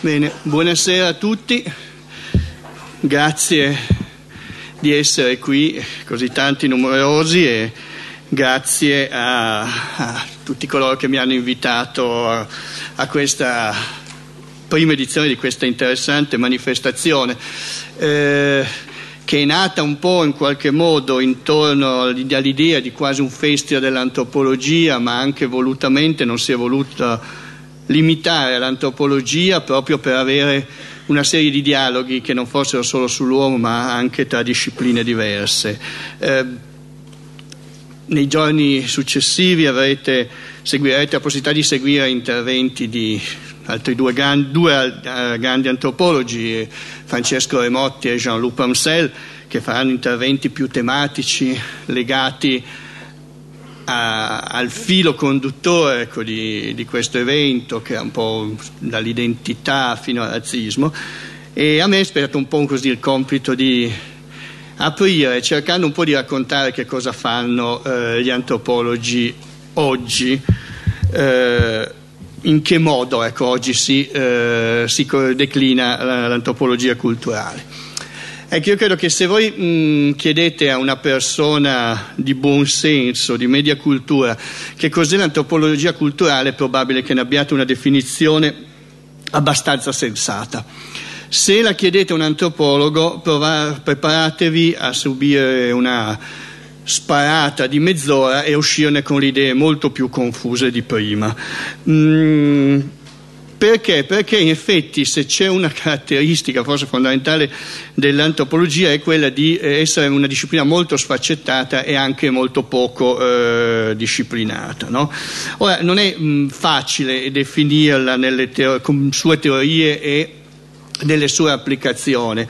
Bene, buonasera a tutti, grazie di essere qui così tanti numerosi e grazie a, a tutti coloro che mi hanno invitato a, a, questa prima edizione di questa interessante manifestazione. Eh, che è nata un po' in qualche modo intorno all'idea di quasi un festival dell'antropologia, ma anche volutamente non si è voluta limitare l'antropologia proprio per avere una serie di dialoghi che non fossero solo sull'uomo ma anche tra discipline diverse. Eh, nei giorni successivi avrete, seguirete la possibilità di seguire interventi di altri due, grandi, due uh, grandi antropologi, Francesco Remotti e Jean-Luc Pamsel, che faranno interventi più tematici legati a, al filo conduttore ecco, di, di, questo evento, che è un po' dall'identità fino al razzismo, e a me è sperato un po' così il compito di aprire, cercando un po' di raccontare che cosa fanno eh, gli antropologi oggi, eh, in che modo ecco, oggi si, eh, si declina l'antropologia culturale. Ecco, io credo che se voi mh, chiedete a una persona di buon senso, di media cultura, che cos'è l'antropologia culturale, è probabile che ne abbiate una definizione abbastanza sensata. Se la chiedete a un antropologo, prova, preparatevi a subire una sparata di mezz'ora e uscirne con le idee molto più confuse di prima. Mm, perché? Perché in effetti se c'è una caratteristica forse fondamentale dell'antropologia è quella di eh, essere una disciplina molto sfaccettata e anche molto poco eh, disciplinata. No? Ora non è mh, facile definirla nelle teo- sue teorie e delle sue applicazioni.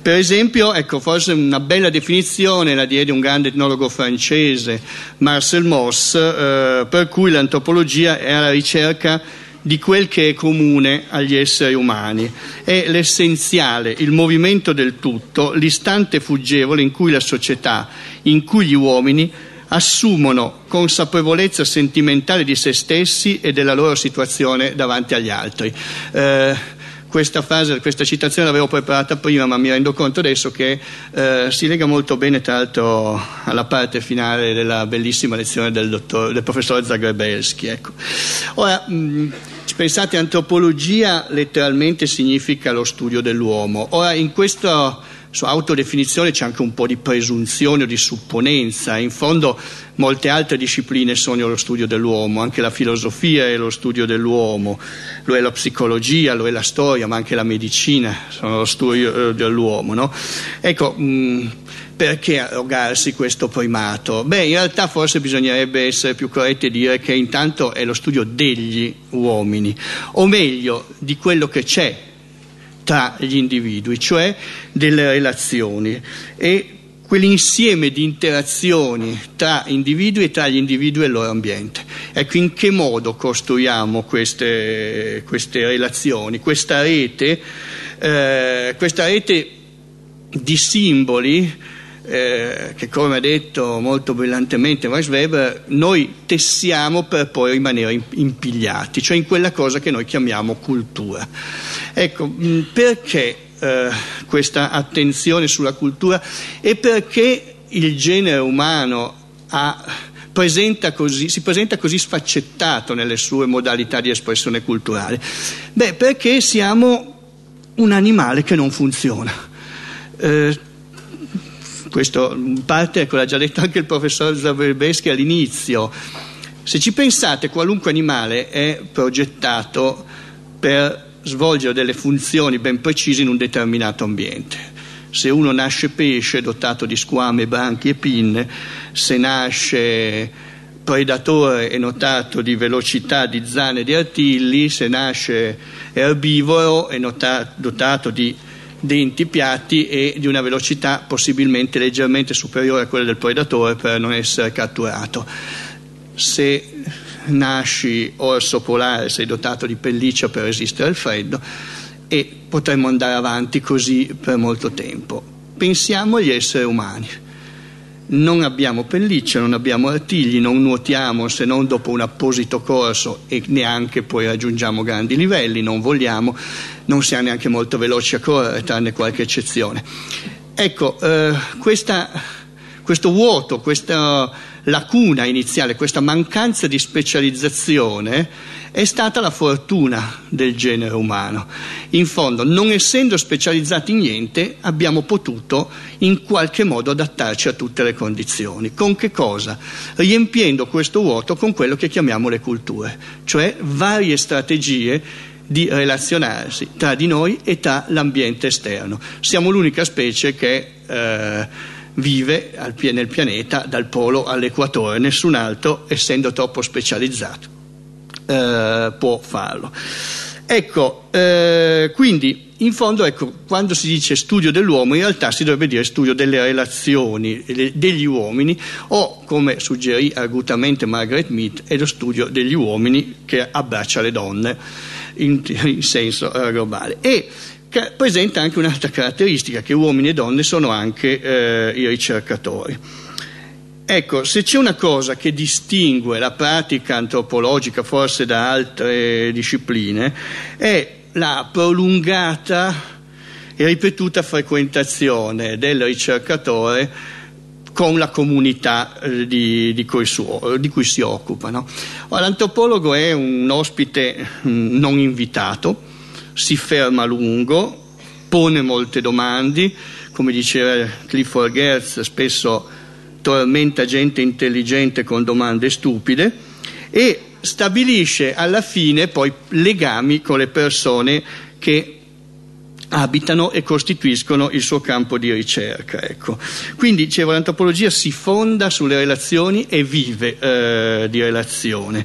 Per esempio, ecco, forse una bella definizione la diede un grande etnologo francese, Marcel Mauss, eh, per cui l'antropologia è alla ricerca di quel che è comune agli esseri umani. È l'essenziale, il movimento del tutto, l'istante fuggevole in cui la società, in cui gli uomini assumono consapevolezza sentimentale di se stessi e della loro situazione davanti agli altri. Eh, questa frase, questa citazione l'avevo preparata prima, ma mi rendo conto adesso che eh, si lega molto bene, tra l'altro, alla parte finale della bellissima lezione del, dottor, del professore Zagrebelski. Ecco. Ora, mh, pensate, antropologia letteralmente significa lo studio dell'uomo. Ora, in questa sua autodefinizione c'è anche un po' di presunzione o di supponenza. In fondo molte altre discipline sono lo studio dell'uomo, anche la filosofia è lo studio dell'uomo, lo è la psicologia, lo è la storia, ma anche la medicina sono lo studio eh, dell'uomo. No? Ecco, mh, perché arrogarsi questo primato? Beh, in realtà forse bisognerebbe essere più corretti e dire che intanto è lo studio degli uomini, o meglio, di quello che c'è tra gli individui, cioè delle relazioni e quell'insieme di interazioni tra individui e tra gli individui e il loro ambiente. Ecco in che modo costruiamo queste, queste relazioni, questa rete, eh, questa rete di simboli eh, che come ha detto molto brillantemente Max Weber, noi tessiamo per poi rimanere impigliati, cioè in quella cosa che noi chiamiamo cultura. Ecco, perché eh, questa attenzione sulla cultura e perché il genere umano ha, presenta così, si presenta così sfaccettato nelle sue modalità di espressione culturale? Beh, perché siamo un animale che non funziona. Eh, questo in parte ecco, l'ha già detto anche il professor Zaverbeschi all'inizio. Se ci pensate, qualunque animale è progettato per svolgere delle funzioni ben precise in un determinato ambiente. Se uno nasce pesce dotato di squame, branchi e pinne, se nasce predatore è notato di velocità di zanne e di artigli, se nasce erbivoro è dotato di denti piatti e di una velocità possibilmente leggermente superiore a quella del predatore per non essere catturato. Se nasci orso polare sei dotato di pelliccia per resistere al freddo e potremmo andare avanti così per molto tempo. Pensiamo agli esseri umani. Non abbiamo pellicce, non abbiamo artigli, non nuotiamo se non dopo un apposito corso e neanche poi raggiungiamo grandi livelli, non vogliamo, non siamo neanche molto veloci a correre, tranne qualche eccezione. Ecco, eh, questa, questo vuoto, questa lacuna iniziale, questa mancanza di specializzazione è stata la fortuna del genere umano. In fondo, non essendo specializzati in niente, abbiamo potuto in qualche modo adattarci a tutte le condizioni. Con che cosa? Riempiendo questo vuoto con quello che chiamiamo le culture, cioè varie strategie di relazionarsi tra di noi e tra l'ambiente esterno. Siamo l'unica specie che eh, vive nel pianeta dal polo all'equatore, nessun altro, essendo troppo specializzato eh, può farlo. Ecco, eh, quindi in fondo ecco, quando si dice studio dell'uomo in realtà si dovrebbe dire studio delle relazioni degli uomini o come suggerì argutamente Margaret Mead è lo studio degli uomini che abbraccia le donne in, in senso eh, globale e presenta anche un'altra caratteristica che uomini e donne sono anche eh, i ricercatori. Ecco, se c'è una cosa che distingue la pratica antropologica forse da altre discipline è la prolungata e ripetuta frequentazione del ricercatore con la comunità eh, di, di, cui, suo, di cui, si occupa. No? L'antropologo è un ospite mm, non invitato, si ferma a lungo, pone molte domande, come diceva Clifford Gertz, spesso tormenta gente intelligente con domande stupide e stabilisce alla fine poi legami con le persone che abitano e costituiscono il suo campo di ricerca. Ecco. Quindi dicevo, l'antropologia si fonda sulle relazioni e vive eh, di relazione.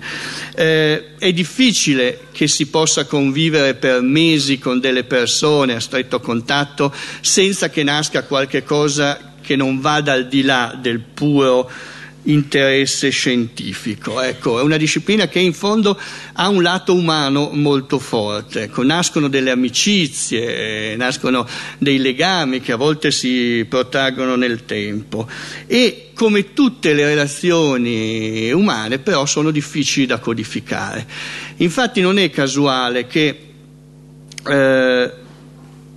Eh, è difficile che si possa convivere per mesi con delle persone a stretto contatto senza che nasca qualche cosa che non vada al di là del puro interesse scientifico. Ecco, è una disciplina che in fondo ha un lato umano molto forte. Ecco, nascono delle amicizie, nascono dei legami che a volte si protraggono nel tempo e come tutte le relazioni umane però sono difficili da codificare. Infatti non è casuale che eh,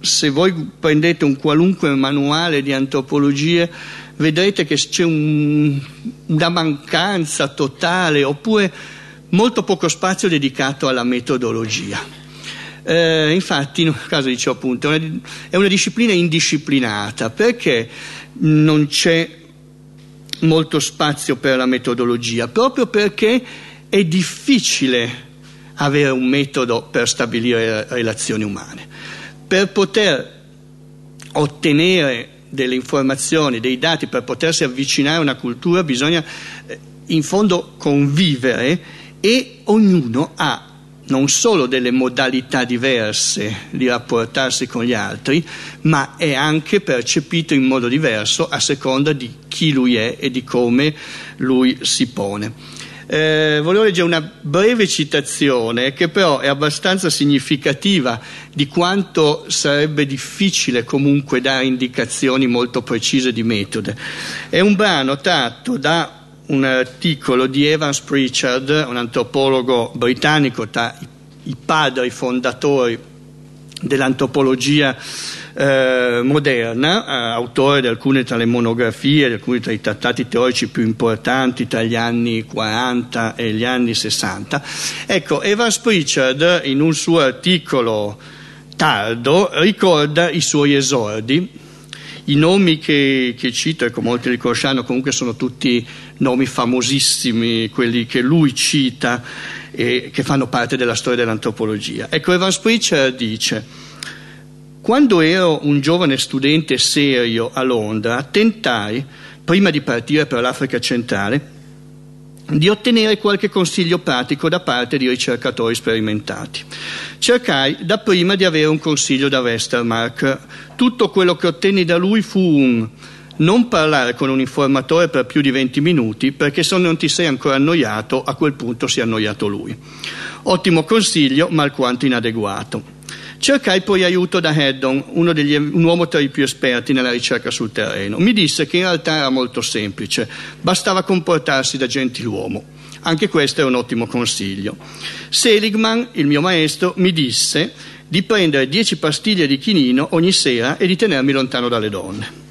se voi prendete un qualunque manuale di antropologia vedrete che c'è un, una mancanza totale oppure molto poco spazio dedicato alla metodologia. Eh, infatti, in un caso dicevo appunto, è una, è una disciplina indisciplinata. Perché non c'è molto spazio per la metodologia, proprio perché è difficile avere un metodo per stabilire relazioni umane per poter ottenere delle informazioni, dei dati, per potersi avvicinare a una cultura bisogna eh, in fondo convivere e ognuno ha non solo delle modalità diverse di rapportarsi con gli altri, ma è anche percepito in modo diverso a seconda di chi lui è e di come lui si pone. Eh, volevo leggere una breve citazione che però è abbastanza significativa di quanto sarebbe difficile comunque dare indicazioni molto precise di metodo. È un brano tratto da un articolo di Evans Pritchard, un antropologo britannico tra i padri fondatori dell'antropologia eh, moderna, eh, autore di alcune tra le monografie, di alcuni tra i trattati teorici più importanti tra gli anni 40 e gli anni 60. Ecco, Evans Pritchard in un suo articolo tardo ricorda i suoi esordi. I nomi che, che cito, ecco, molti li conosceranno, comunque sono tutti nomi famosissimi, quelli che lui cita e che fanno parte della storia dell'antropologia. Ecco, Evans Pritchard dice quando ero un giovane studente serio a Londra, tentai, prima di partire per l'Africa centrale, di ottenere qualche consiglio pratico da parte di ricercatori sperimentati. Cercai dapprima di avere un consiglio da Westermark. Tutto quello che ottenni da lui fu un non parlare con un informatore per più di 20 minuti perché se non ti sei ancora annoiato, a quel punto si è annoiato lui. Ottimo consiglio, ma alquanto inadeguato. Cercai poi aiuto da Haddon, degli, un uomo tra i più esperti nella ricerca sul terreno. Mi disse che in realtà era molto semplice, bastava comportarsi da gentiluomo. Anche questo è un ottimo consiglio. Seligman, il mio maestro, mi disse di prendere 10 pastiglie di chinino ogni sera e di tenermi lontano dalle donne.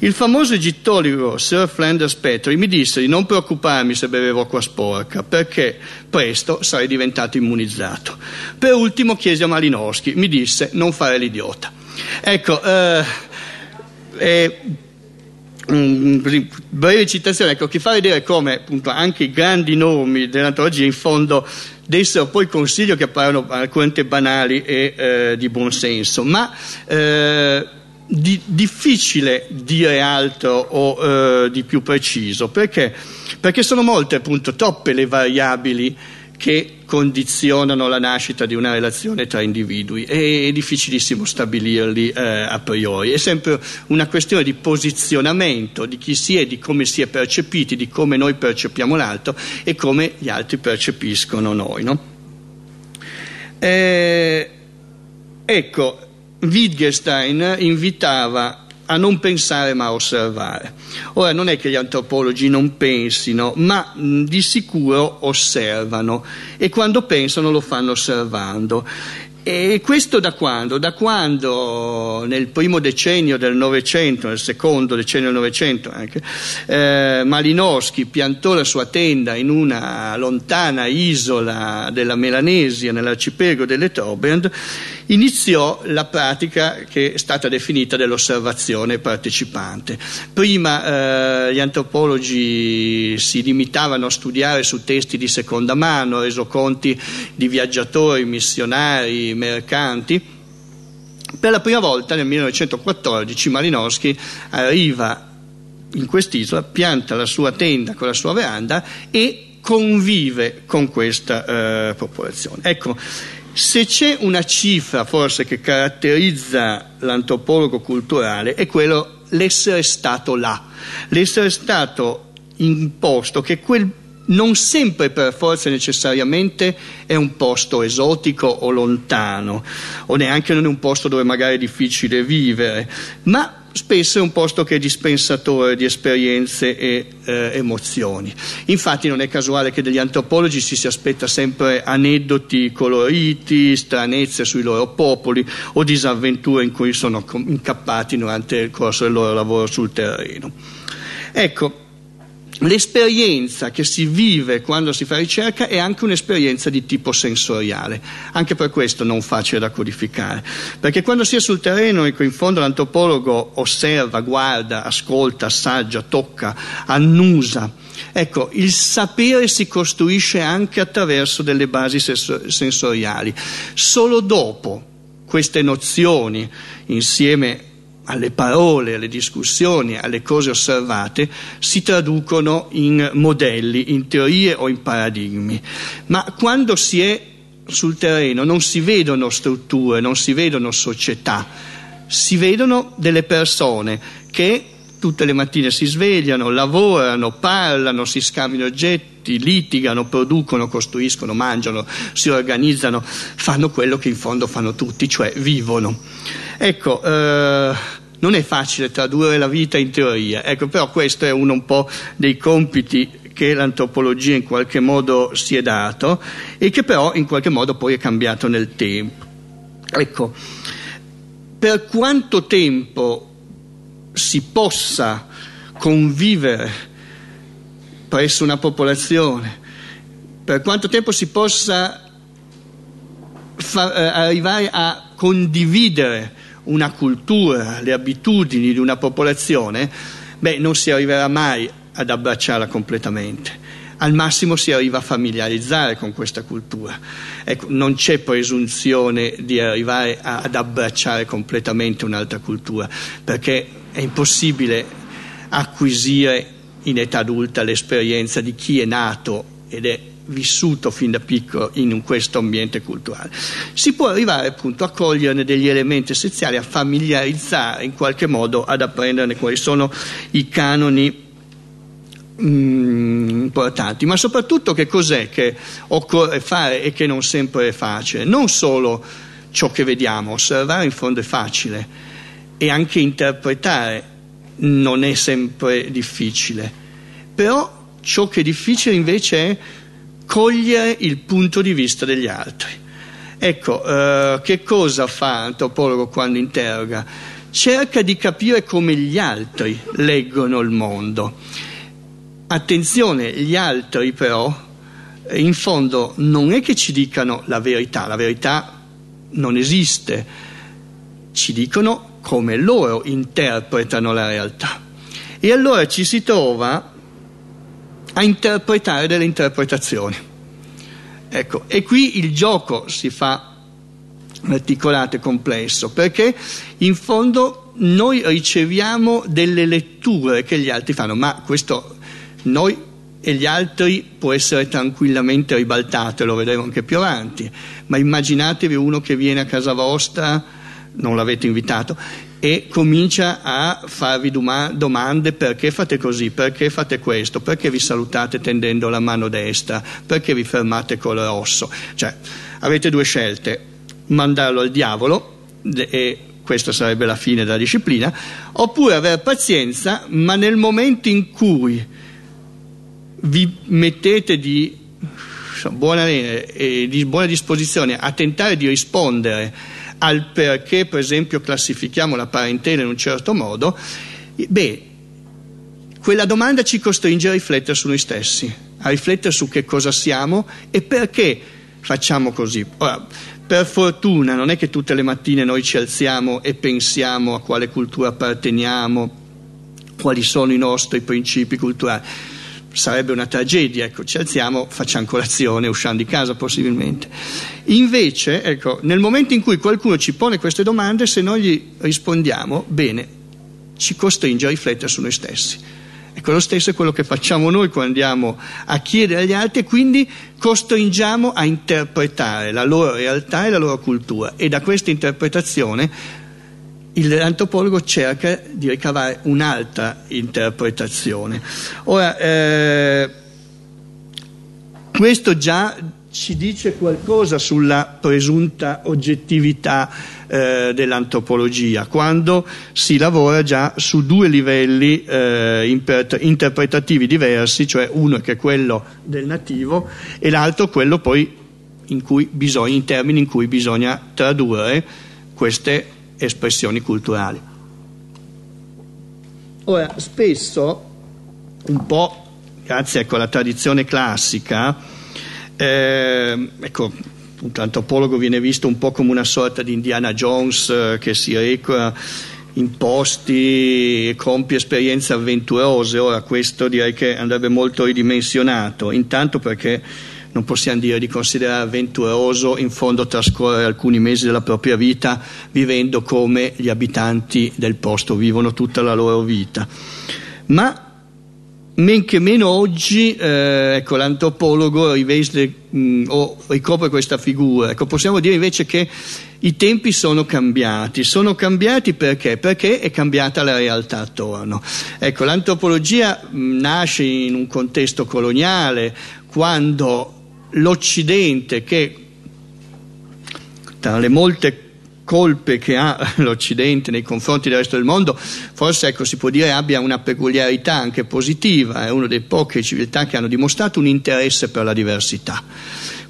Il famoso egittologo Sir Flanders Petrie mi disse di non preoccuparmi se bevevo acqua sporca, perché presto sarei diventato immunizzato. Per ultimo chiesi a Malinowski, mi disse non fare l'idiota. Ecco, eh, eh, breve citazione, ecco, che fa vedere come appunto, anche i grandi nomi dell'antologia in fondo dessero poi consiglio che appaiono alquanto banali e eh, di buonsenso, ma eh, di, difficile dire altro o eh, di più preciso, perché? Perché sono molte, appunto, troppe le variabili che condizionano la nascita di una relazione tra individui è difficilissimo stabilirli eh, a priori, è sempre una questione di posizionamento di chi si è, di come si è percepiti, di come noi percepiamo l'altro e come gli altri percepiscono noi. No? Eh, ecco, Wittgenstein invitava a non pensare ma a osservare. Ora non è che gli antropologi non pensino, ma mh, di sicuro osservano e quando pensano lo fanno osservando. E questo da quando? Da quando nel primo decennio del Novecento, nel secondo decennio del Novecento anche, eh, Malinowski piantò la sua tenda in una lontana isola della Melanesia, nell'arcipelago delle Tobend, iniziò la pratica che è stata definita dell'osservazione partecipante. Prima eh, gli antropologi si limitavano a studiare su testi di seconda mano, resoconti di viaggiatori, missionari, mercanti. Per la prima volta nel 1914 Malinowski arriva in quest'isola, pianta la sua tenda con la sua veranda e convive con questa eh, popolazione. Ecco, se c'è una cifra forse che caratterizza l'antropologo culturale è quello l'essere stato là, l'essere stato in posto che quel non sempre per forza necessariamente è un posto esotico o lontano, o neanche non è un posto dove magari è difficile vivere, ma spesso è un posto che è dispensatore di esperienze e eh, emozioni. Infatti non è casuale che degli antropologi ci si aspetta sempre aneddoti coloriti, stranezze sui loro popoli o disavventure in cui sono incappati durante il corso del loro lavoro sul terreno. Ecco, L'esperienza che si vive quando si fa ricerca è anche un'esperienza di tipo sensoriale, anche per questo non facile da codificare, perché quando si è sul terreno ecco, in fondo l'antropologo osserva, guarda, ascolta, assaggia, tocca, annusa. Ecco, il sapere si costruisce anche attraverso delle basi sensoriali. Solo dopo queste nozioni, insieme alle parole, alle discussioni, alle cose osservate, si traducono in modelli, in teorie o in paradigmi. Ma quando si è sul terreno non si vedono strutture, non si vedono società, si vedono delle persone che tutte le mattine si svegliano, lavorano, parlano, si scambiano oggetti, litigano, producono, costruiscono, mangiano, si organizzano, fanno quello che in fondo fanno tutti, cioè vivono. Ecco, eh, non è facile tradurre la vita in teoria, ecco, però questo è uno un po' dei compiti che l'antropologia in qualche modo si è dato e che però in qualche modo poi è cambiato nel tempo. Ecco, per quanto tempo si possa convivere presso una popolazione, per quanto tempo si possa far, eh, arrivare a condividere una cultura, le abitudini di una popolazione, beh, non si arriverà mai ad abbracciarla completamente. Al massimo si arriva a familiarizzare con questa cultura. Ecco, non c'è presunzione di arrivare a, ad abbracciare completamente un'altra cultura, perché è impossibile acquisire in età adulta l'esperienza di chi è nato ed è vissuto fin da piccolo in questo ambiente culturale. Si può arrivare appunto a coglierne degli elementi essenziali, a familiarizzare in qualche modo, ad apprenderne quali sono i canoni mm, importanti, ma soprattutto che cos'è che occorre fare e che non sempre è facile. Non solo ciò che vediamo, osservare in fondo è facile e anche interpretare non è sempre difficile, però ciò che è difficile invece è cogliere il punto di vista degli altri. Ecco, eh, che cosa fa l'antropologo quando interroga? Cerca di capire come gli altri leggono il mondo. Attenzione, gli altri però in fondo non è che ci dicano la verità, la verità non esiste, ci dicono come loro interpretano la realtà. E allora ci si trova a interpretare delle interpretazioni. Ecco, e qui il gioco si fa articolato e complesso, perché in fondo noi riceviamo delle letture che gli altri fanno, ma questo noi e gli altri può essere tranquillamente ribaltato, lo vedremo anche più avanti, ma immaginatevi uno che viene a casa vostra, non l'avete invitato, e comincia a farvi domande perché fate così, perché fate questo, perché vi salutate tendendo la mano destra, perché vi fermate col rosso. Cioè, avete due scelte, mandarlo al diavolo e questa sarebbe la fine della disciplina, oppure avere pazienza, ma nel momento in cui vi mettete di buona, eh, di buona disposizione a tentare di rispondere al perché, per esempio, classifichiamo la parentela in un certo modo, beh, quella domanda ci costringe a riflettere su noi stessi, a riflettere su che cosa siamo e perché facciamo così. Ora, per fortuna non è che tutte le mattine noi ci alziamo e pensiamo a quale cultura apparteniamo, quali sono i nostri principi culturali sarebbe una tragedia, ecco, ci alziamo, facciamo colazione, usciamo di casa possibilmente. Invece, ecco, nel momento in cui qualcuno ci pone queste domande, se noi gli rispondiamo, bene, ci costringe a riflettere su noi stessi. Ecco, lo stesso è quello che facciamo noi quando andiamo a chiedere agli altri e quindi costringiamo a interpretare la loro realtà e la loro cultura e da questa interpretazione l'antropologo cerca di ricavare un'altra interpretazione. Ora, eh, questo già ci dice qualcosa sulla presunta oggettività eh, dell'antropologia, quando si lavora già su due livelli eh, interpretativi diversi, cioè uno che è quello del nativo e l'altro quello poi in, bisogna, in termini in cui bisogna tradurre queste espressioni culturali. Ora, spesso, un po' grazie ecco, alla tradizione classica, eh, ecco, un antropologo viene visto un po' come una sorta di Indiana Jones eh, che si reca in posti e compie esperienze avventurose. Ora, questo direi che andrebbe molto ridimensionato, intanto perché non possiamo dire di considerare avventuroso in fondo trascorrere alcuni mesi della propria vita vivendo come gli abitanti del posto vivono tutta la loro vita. Ma men che meno oggi eh, ecco, l'antropologo riveste, mh, o ricopre questa figura. Ecco, possiamo dire invece che i tempi sono cambiati. Sono cambiati perché? Perché è cambiata la realtà attorno. Ecco, l'antropologia mh, nasce in un contesto coloniale, quando l'Occidente che tra le molte colpe che ha l'Occidente nei confronti del resto del mondo, forse ecco, si può dire abbia una peculiarità anche positiva, è una delle poche civiltà che hanno dimostrato un interesse per la diversità.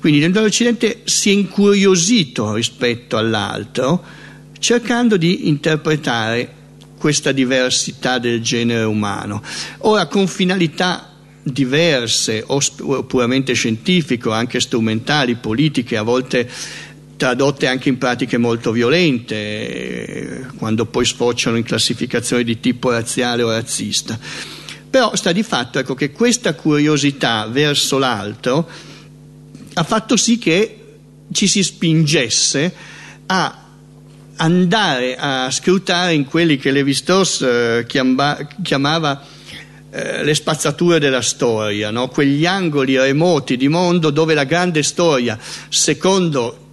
Quindi l'Occidente si è incuriosito rispetto all'altro, cercando di interpretare questa diversità del genere umano. Ora con finalità diverse o puramente scientifiche, anche strumentali, politiche, a volte tradotte anche in pratiche molto violente, quando poi sfociano in classificazioni di tipo razziale o razzista. Però sta di fatto ecco, che questa curiosità verso l'altro ha fatto sì che ci si spingesse a andare a scrutare in quelli che Levi-Strauss eh, chiamava eh, le spazzature della storia, no? quegli angoli remoti di mondo dove la grande storia, secondo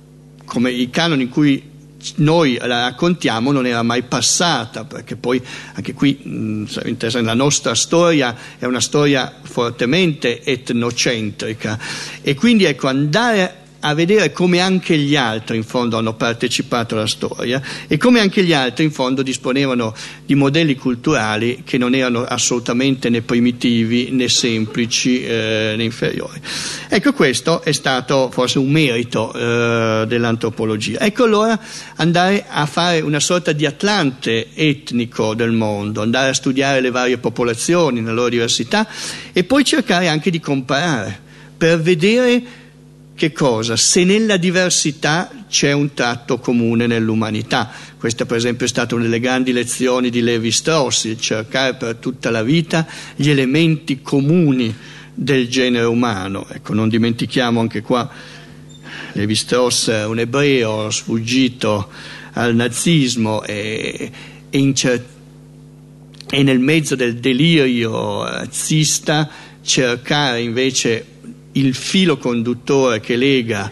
come i canoni in cui noi la raccontiamo non era mai passata, perché poi anche qui mh, la nostra storia è una storia fortemente etnocentrica e quindi ecco andare a vedere come anche gli altri in fondo hanno partecipato alla storia e come anche gli altri in fondo disponevano di modelli culturali che non erano assolutamente né primitivi né semplici eh, né inferiori. Ecco questo è stato forse un merito eh, dell'antropologia. Ecco allora andare a fare una sorta di atlante etnico del mondo, andare a studiare le varie popolazioni, la loro diversità e poi cercare anche di comparare per vedere che cosa? Se nella diversità c'è un tratto comune nell'umanità. Questa per esempio è stata una delle grandi lezioni di Levi Strauss, il cercare per tutta la vita gli elementi comuni del genere umano. Ecco, non dimentichiamo anche qua Levi Strauss, un ebreo sfuggito al nazismo e, e, cer- e nel mezzo del delirio razzista cercare invece il filo conduttore che lega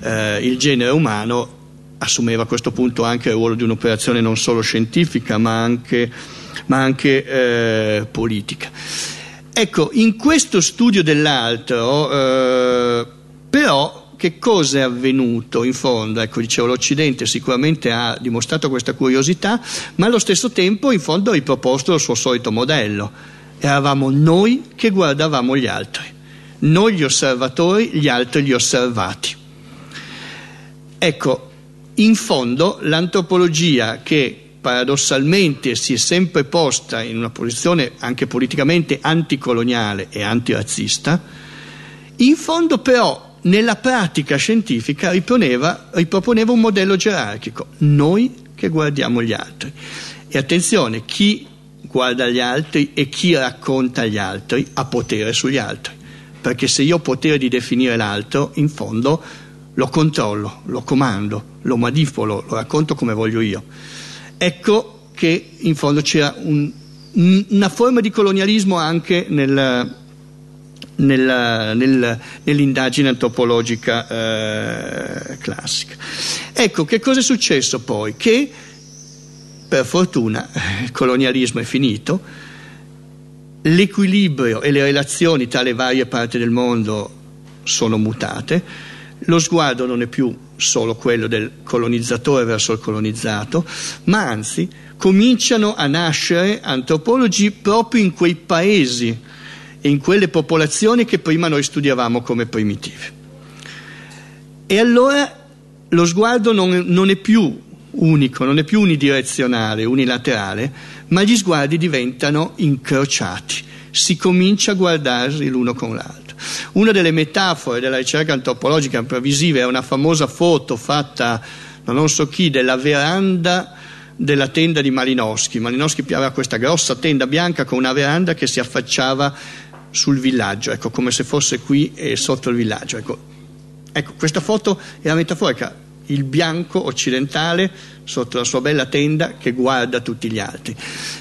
eh, il genere umano assumeva a questo punto anche il ruolo di un'operazione non solo scientifica ma anche, ma anche eh, politica. Ecco, in questo studio dell'altro, eh, però, che cosa è avvenuto in fondo? Ecco, dicevo, l'Occidente sicuramente ha dimostrato questa curiosità, ma allo stesso tempo in fondo ha riproposto il suo solito modello. Eravamo noi che guardavamo gli altri noi gli osservatori, gli altri gli osservati. Ecco, in fondo l'antropologia che paradossalmente si è sempre posta in una posizione anche politicamente anticoloniale e antirazzista, in fondo però nella pratica scientifica riproponeva un modello gerarchico, noi che guardiamo gli altri. E attenzione, chi guarda gli altri e chi racconta gli altri ha potere sugli altri perché se io ho potere di definire l'altro, in fondo lo controllo, lo comando, lo manipolo, lo racconto come voglio io. Ecco che in fondo c'era un, una forma di colonialismo anche nel, nel, nel, nell'indagine antropologica eh, classica. Ecco, che cosa è successo poi? Che per fortuna il colonialismo è finito, l'equilibrio e le relazioni tra le varie parti del mondo sono mutate, lo sguardo non è più solo quello del colonizzatore verso il colonizzato, ma anzi cominciano a nascere antropologi proprio in quei paesi e in quelle popolazioni che prima noi studiavamo come primitive. E allora lo sguardo non, non è più unico, non è più unidirezionale, unilaterale, ma gli sguardi diventano incrociati, si comincia a guardarsi l'uno con l'altro. Una delle metafore della ricerca antropologica improvisiva è una famosa foto fatta da non so chi della veranda della tenda di Malinowski. Malinowski aveva questa grossa tenda bianca con una veranda che si affacciava sul villaggio, ecco, come se fosse qui e sotto il villaggio. Ecco, ecco questa foto è la metaforica il bianco occidentale sotto la sua bella tenda che guarda tutti gli altri.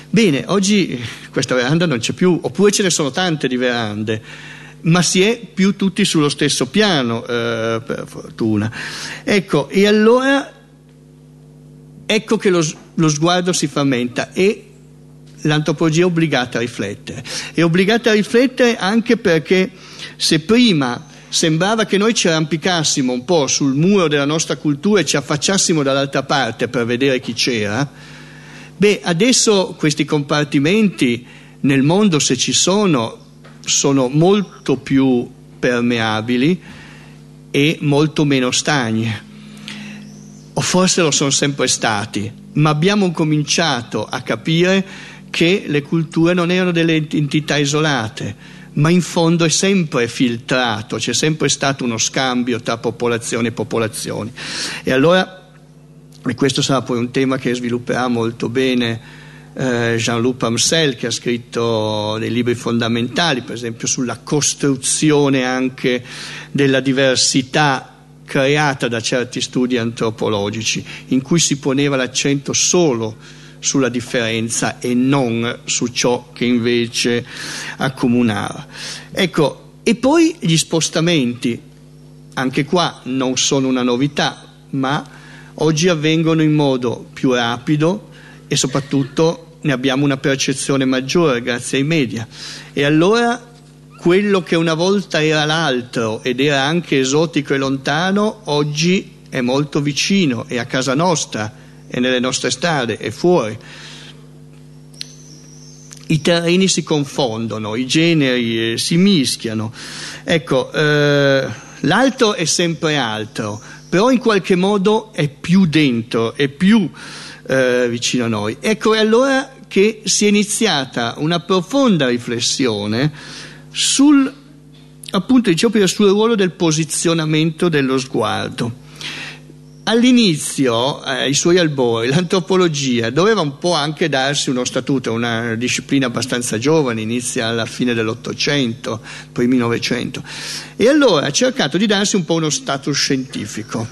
Bene, oggi questa veranda non c'è più, oppure ce ne sono tante di verande, ma si è più tutti sullo stesso piano, eh, per fortuna. Ecco, e allora ecco che lo, lo sguardo si frammenta e l'antropologia è obbligata a riflettere. È obbligata a riflettere anche perché se prima sembrava che noi ci arrampicassimo un po' sul muro della nostra cultura e ci affacciassimo dall'altra parte per vedere chi c'era, beh, adesso questi compartimenti nel mondo, se ci sono, sono molto più permeabili e molto meno stagni. O forse lo sono sempre stati, ma abbiamo cominciato a capire che le culture non erano delle entità isolate, ma in fondo è sempre filtrato, c'è sempre stato uno scambio tra popolazioni e popolazioni. E allora, e questo sarà poi un tema che svilupperà molto bene eh, Jean-Luc Amsel, che ha scritto dei libri fondamentali, per esempio sulla costruzione anche della diversità creata da certi studi antropologici, in cui si poneva l'accento solo sulla differenza e non su ciò che invece accomunava. Ecco, e poi gli spostamenti, anche qua non sono una novità, ma oggi avvengono in modo più rapido e soprattutto ne abbiamo una percezione maggiore grazie ai media. E allora quello che una volta era l'altro ed era anche esotico e lontano, oggi è molto vicino, è a casa nostra, è nelle nostre strade, è fuori. I terreni si confondono, i generi eh, si mischiano. Ecco, eh, l'altro è sempre altro, però in qualche modo è più dentro, è più eh, vicino a noi. Ecco, è allora che si è iniziata una profonda riflessione sul, appunto, dicevo sul ruolo del posizionamento dello sguardo. All'inizio, eh, ai suoi albori, l'antropologia doveva un po' anche darsi uno statuto, una disciplina abbastanza giovane, inizia alla fine dell'Ottocento, primi Novecento, e allora ha cercato di darsi un po' uno status scientifico.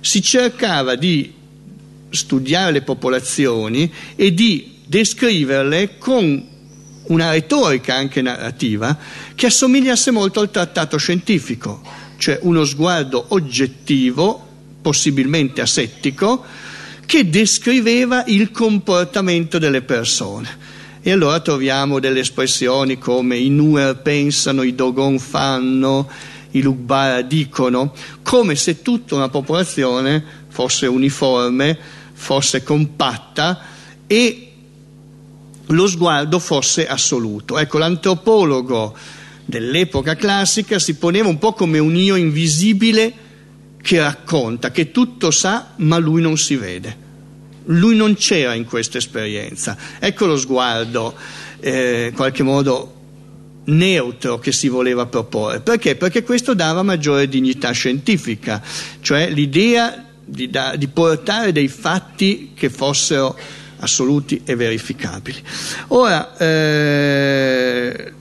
Si cercava di studiare le popolazioni e di descriverle con una retorica anche narrativa che assomigliasse molto al trattato scientifico, cioè uno sguardo oggettivo possibilmente asettico, che descriveva il comportamento delle persone. E allora troviamo delle espressioni come i Nuer pensano, i Dogon fanno, i Lugbara dicono, come se tutta una popolazione fosse uniforme, fosse compatta e lo sguardo fosse assoluto. Ecco, l'antropologo dell'epoca classica si poneva un po' come un io invisibile che racconta, che tutto sa, ma lui non si vede. Lui non c'era in questa esperienza. Ecco lo sguardo, eh, in qualche modo neutro che si voleva proporre. Perché? Perché questo dava maggiore dignità scientifica, cioè l'idea di, da, di portare dei fatti che fossero assoluti e verificabili. Ora, eh,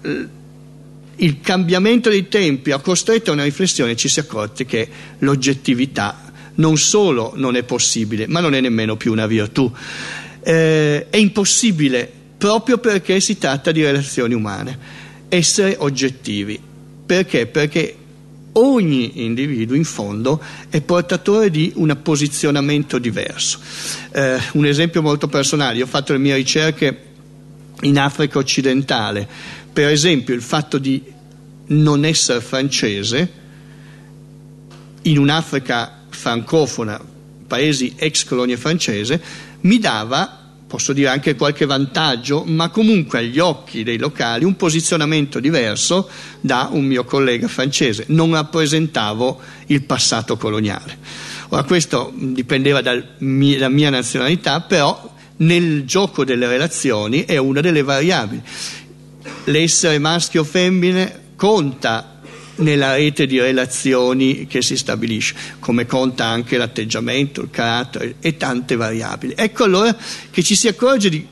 il cambiamento dei tempi ha costretto a una riflessione e ci si è accorti che l'oggettività non solo non è possibile, ma non è nemmeno più una virtù. Eh, è impossibile proprio perché si tratta di relazioni umane, essere oggettivi. Perché? Perché ogni individuo in fondo è portatore di un posizionamento diverso. Eh, un esempio molto personale, io ho fatto le mie ricerche in Africa occidentale, per esempio il fatto di non essere francese in un'Africa francofona, paesi ex colonia francese, mi dava posso dire anche qualche vantaggio, ma comunque agli occhi dei locali un posizionamento diverso da un mio collega francese. Non rappresentavo il passato coloniale. Ora questo dipendeva dalla mia nazionalità, però nel gioco delle relazioni è una delle variabili. L'essere maschio o femmine conta nella rete di relazioni che si stabilisce, come conta anche l'atteggiamento, il carattere e tante variabili. Ecco allora che ci si accorge di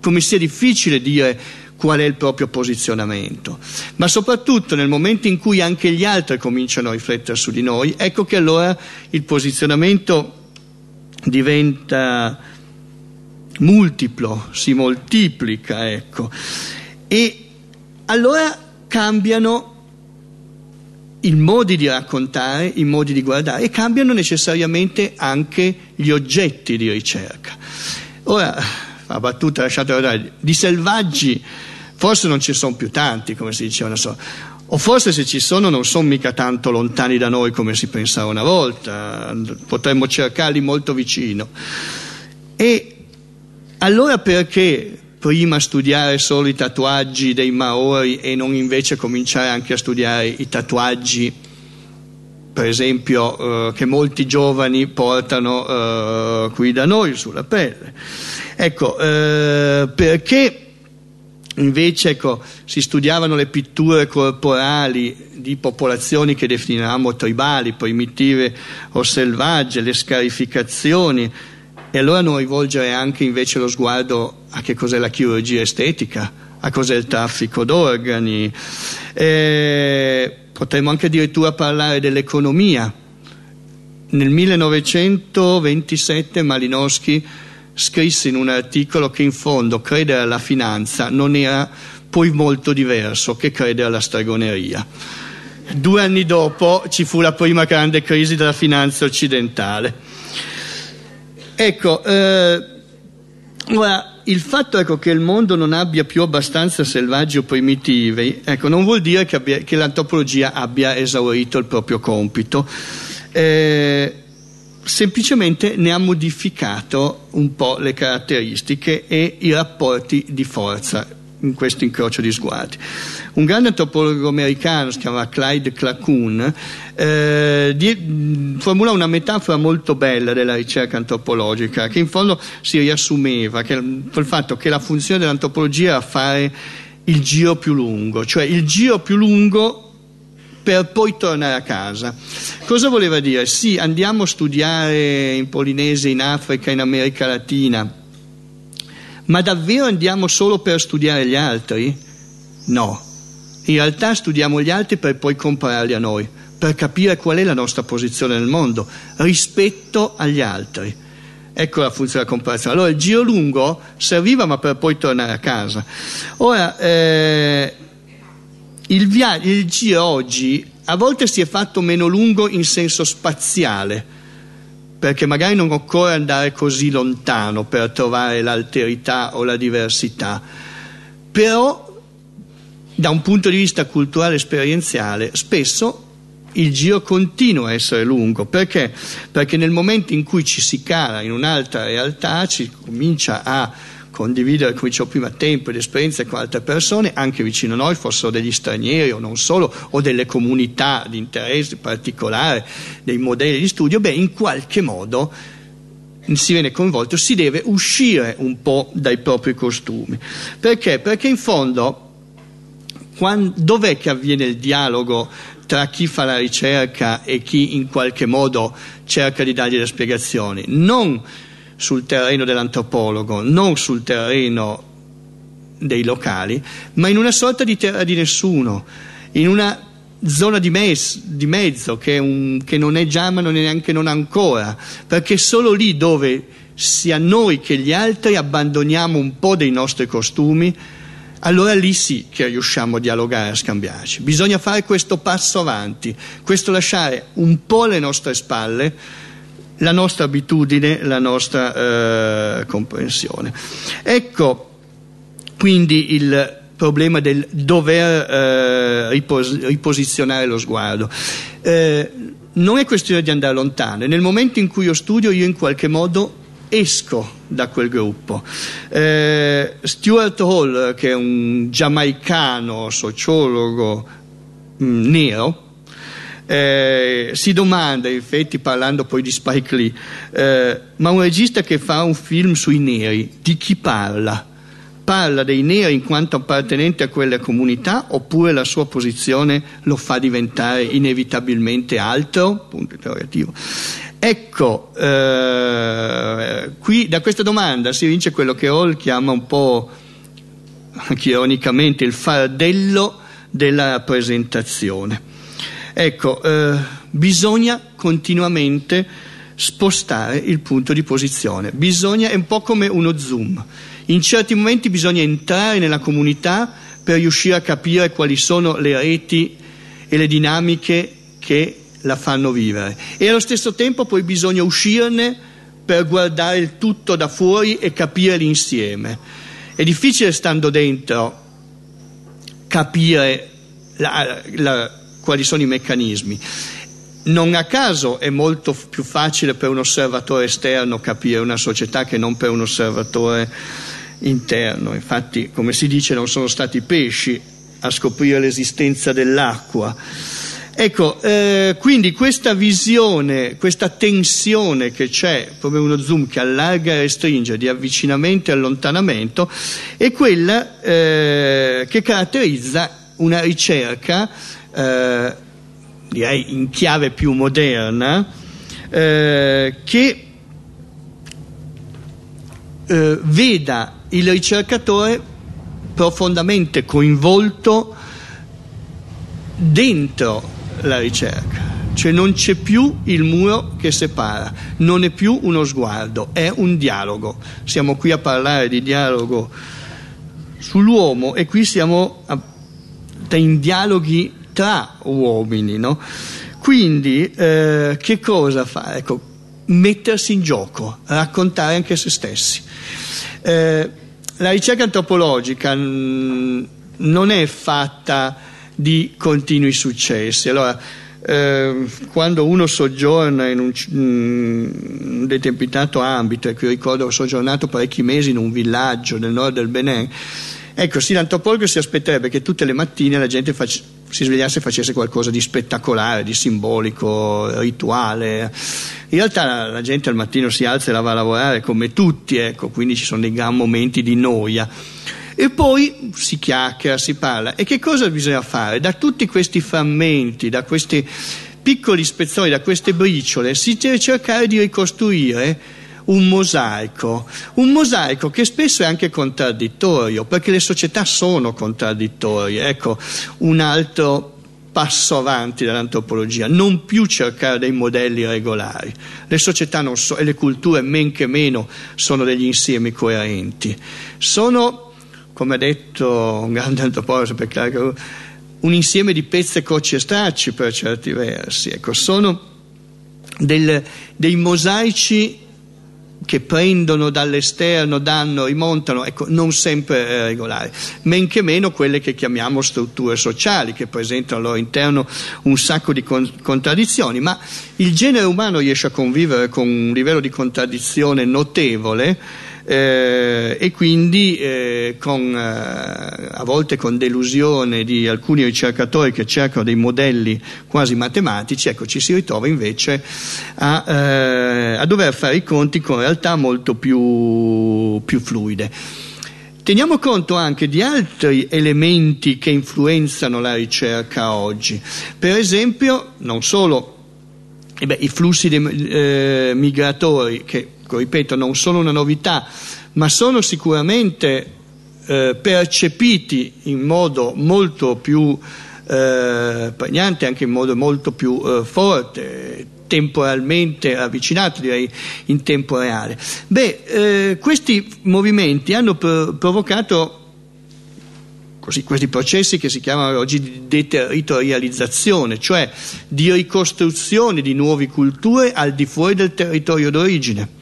come sia difficile dire qual è il proprio posizionamento, ma soprattutto nel momento in cui anche gli altri cominciano a riflettere su di noi, ecco che allora il posizionamento diventa multiplo, si moltiplica, ecco. E allora cambiano i modi di raccontare, i modi di guardare e cambiano necessariamente anche gli oggetti di ricerca. Ora, la battuta lasciate guardare, di selvaggi forse non ci sono più tanti, come si diceva, so. o forse se ci sono non sono mica tanto lontani da noi come si pensava una volta, potremmo cercarli molto vicino. E allora perché prima studiare solo i tatuaggi dei Maori e non invece cominciare anche a studiare i tatuaggi, per esempio, eh, che molti giovani portano eh, qui da noi sulla pelle. Ecco, eh, perché invece ecco, si studiavano le pitture corporali di popolazioni che definivamo tribali, primitive o selvagge, le scarificazioni, e allora non rivolgere anche invece lo sguardo a che cos'è la chirurgia estetica, a cos'è il traffico d'organi. Eh, potremmo anche addirittura parlare dell'economia. Nel 1927 Malinowski scrisse in un articolo che in fondo credere alla finanza non era poi molto diverso che credere alla stregoneria. Due anni dopo ci fu la prima grande crisi della finanza occidentale. Ecco, eh, Ora, il fatto ecco, che il mondo non abbia più abbastanza selvaggi o primitivi, ecco, non vuol dire che, abbia, che, l'antropologia abbia esaurito il proprio compito, eh, semplicemente ne ha modificato un po' le caratteristiche e i rapporti di forza in questo incrocio di sguardi. Un grande antropologo americano, si chiama Clyde Clacun, eh, formula una metafora molto bella della ricerca antropologica, che in fondo si riassumeva che, col fatto che la funzione dell'antropologia era fare il giro più lungo, cioè il giro più lungo per poi tornare a casa. Cosa voleva dire? Sì, andiamo a studiare in Polinesia, in Africa, in America Latina, ma davvero andiamo solo per studiare gli altri? No. In realtà studiamo gli altri per poi compararli a noi, per capire qual è la nostra posizione nel mondo rispetto agli altri. Ecco la funzione della comparazione. Allora il giro lungo serviva ma per poi tornare a casa. Ora, eh, il, via- il giro oggi a volte si è fatto meno lungo in senso spaziale, perché magari non occorre andare così lontano per trovare l'alterità o la diversità, però da un punto di vista culturale e esperienziale spesso il giro continua a essere lungo perché? Perché nel momento in cui ci si cala in un'altra realtà ci comincia a condividere, come dicevo prima, tempo ed esperienze con altre persone, anche vicino a noi, fossero degli stranieri o non solo, o delle comunità di interesse particolare, dei modelli di studio, beh, in qualche modo si viene coinvolto, si deve uscire un po' dai propri costumi. Perché? Perché in fondo quando, dov'è che avviene il dialogo tra chi fa la ricerca e chi in qualche modo cerca di dargli le spiegazioni? Non sul terreno dell'antropologo, non sul terreno dei locali, ma in una sorta di terra di nessuno, in una zona di, mes, di mezzo che, un, che, non è già ma non è neanche non ancora, perché solo lì dove sia noi che gli altri abbandoniamo un po' dei nostri costumi, allora lì sì che riusciamo a dialogare, a scambiarci. Bisogna fare questo passo avanti, questo lasciare un po' alle nostre spalle la nostra abitudine, la nostra eh, comprensione. Ecco quindi il problema del dover eh, ripos- riposizionare lo sguardo. Eh, non è questione di andare lontano, nel momento in cui io studio io in qualche modo esco da quel gruppo. Eh, Stuart Hall, che è un giamaicano sociologo mh, mm, nero, eh, si domanda, infatti parlando poi di Spike Lee, eh, ma un regista che fa un film sui neri, di chi parla? Parla dei neri in quanto appartenenti a quelle comunità oppure la sua posizione lo fa diventare inevitabilmente altro? Punto interrogativo. Ecco, eh, qui da questa domanda si vince quello che Hall chiama un po', anche ironicamente, il fardello della rappresentazione. Ecco, eh, bisogna continuamente spostare il punto di posizione, bisogna, è un po' come uno zoom, in certi momenti bisogna entrare nella comunità per riuscire a capire quali sono le reti e le dinamiche che la fanno vivere. E allo stesso tempo poi bisogna uscirne per guardare il tutto da fuori e capire l'insieme. È difficile stando dentro capire la, la quali sono i meccanismi. Non a caso è molto più facile per un osservatore esterno capire una società che non per un osservatore interno. Infatti, come si dice, non sono stati pesci a scoprire l'esistenza dell'acqua. Ecco, eh, quindi questa visione, questa tensione che c'è, come uno zoom che allarga e restringe, di avvicinamento e allontanamento, è quella eh, che caratterizza una ricerca eh, direi in chiave più moderna, eh, che eh, veda il ricercatore profondamente coinvolto dentro la ricerca, cioè non c'è più il muro che separa, non è più uno sguardo, è un dialogo. Siamo qui a parlare di dialogo sull'uomo e qui siamo in dialoghi tra uomini. No? Quindi eh, che cosa fa? Ecco, mettersi in gioco, raccontare anche se stessi. Eh, la ricerca antropologica non è fatta di continui successi. Allora, eh, quando uno soggiorna in un, un determinato ambito, ecco io ricordo ho soggiornato parecchi mesi in un villaggio nel nord del Benin, ecco sì l'antropologo si aspetterebbe che tutte le mattine la gente fac- si svegliasse e facesse qualcosa di spettacolare, di simbolico, rituale. In realtà la, gente al mattino si alza e la va a lavorare come tutti, ecco, quindi ci sono dei gran momenti di noia e poi si chiacchiera, si parla. E che cosa bisogna fare? Da tutti questi frammenti, da questi piccoli spezzoni, da queste briciole, si deve cercare di ricostruire un mosaico, un mosaico che spesso è anche contraddittorio, perché le società sono contraddittorie. Ecco, un altro passo avanti dall'antropologia, non più cercare dei modelli regolari. Le società so, e le culture, men che meno, sono degli insiemi coerenti. Sono come ha detto un grande antropologo, perché un insieme di pezzi, cocci e stracci per certi versi. Ecco, sono del, dei mosaici che prendono dall'esterno, danno, rimontano, ecco, non sempre regolari, men che meno quelle che chiamiamo strutture sociali, che presentano al loro interno un sacco di con- contraddizioni, ma il genere umano riesce a convivere con un livello di contraddizione notevole eh, e quindi eh, con, eh, a volte con delusione di alcuni ricercatori che cercano dei modelli quasi matematici, ecco, ci si ritrova invece a, eh, a dover fare i conti con realtà molto più, più fluide. Teniamo conto anche di altri elementi che influenzano la ricerca oggi, per esempio non solo eh beh, i flussi de, eh, migratori che ripeto, non sono una novità, ma sono sicuramente eh, percepiti in modo molto più eh, pregnante, anche in modo molto più eh, forte, temporalmente avvicinato, direi in tempo reale. Beh, eh, questi movimenti hanno provocato così, questi processi che si chiamano oggi di deterritorializzazione, cioè di ricostruzione di nuove culture al di fuori del territorio d'origine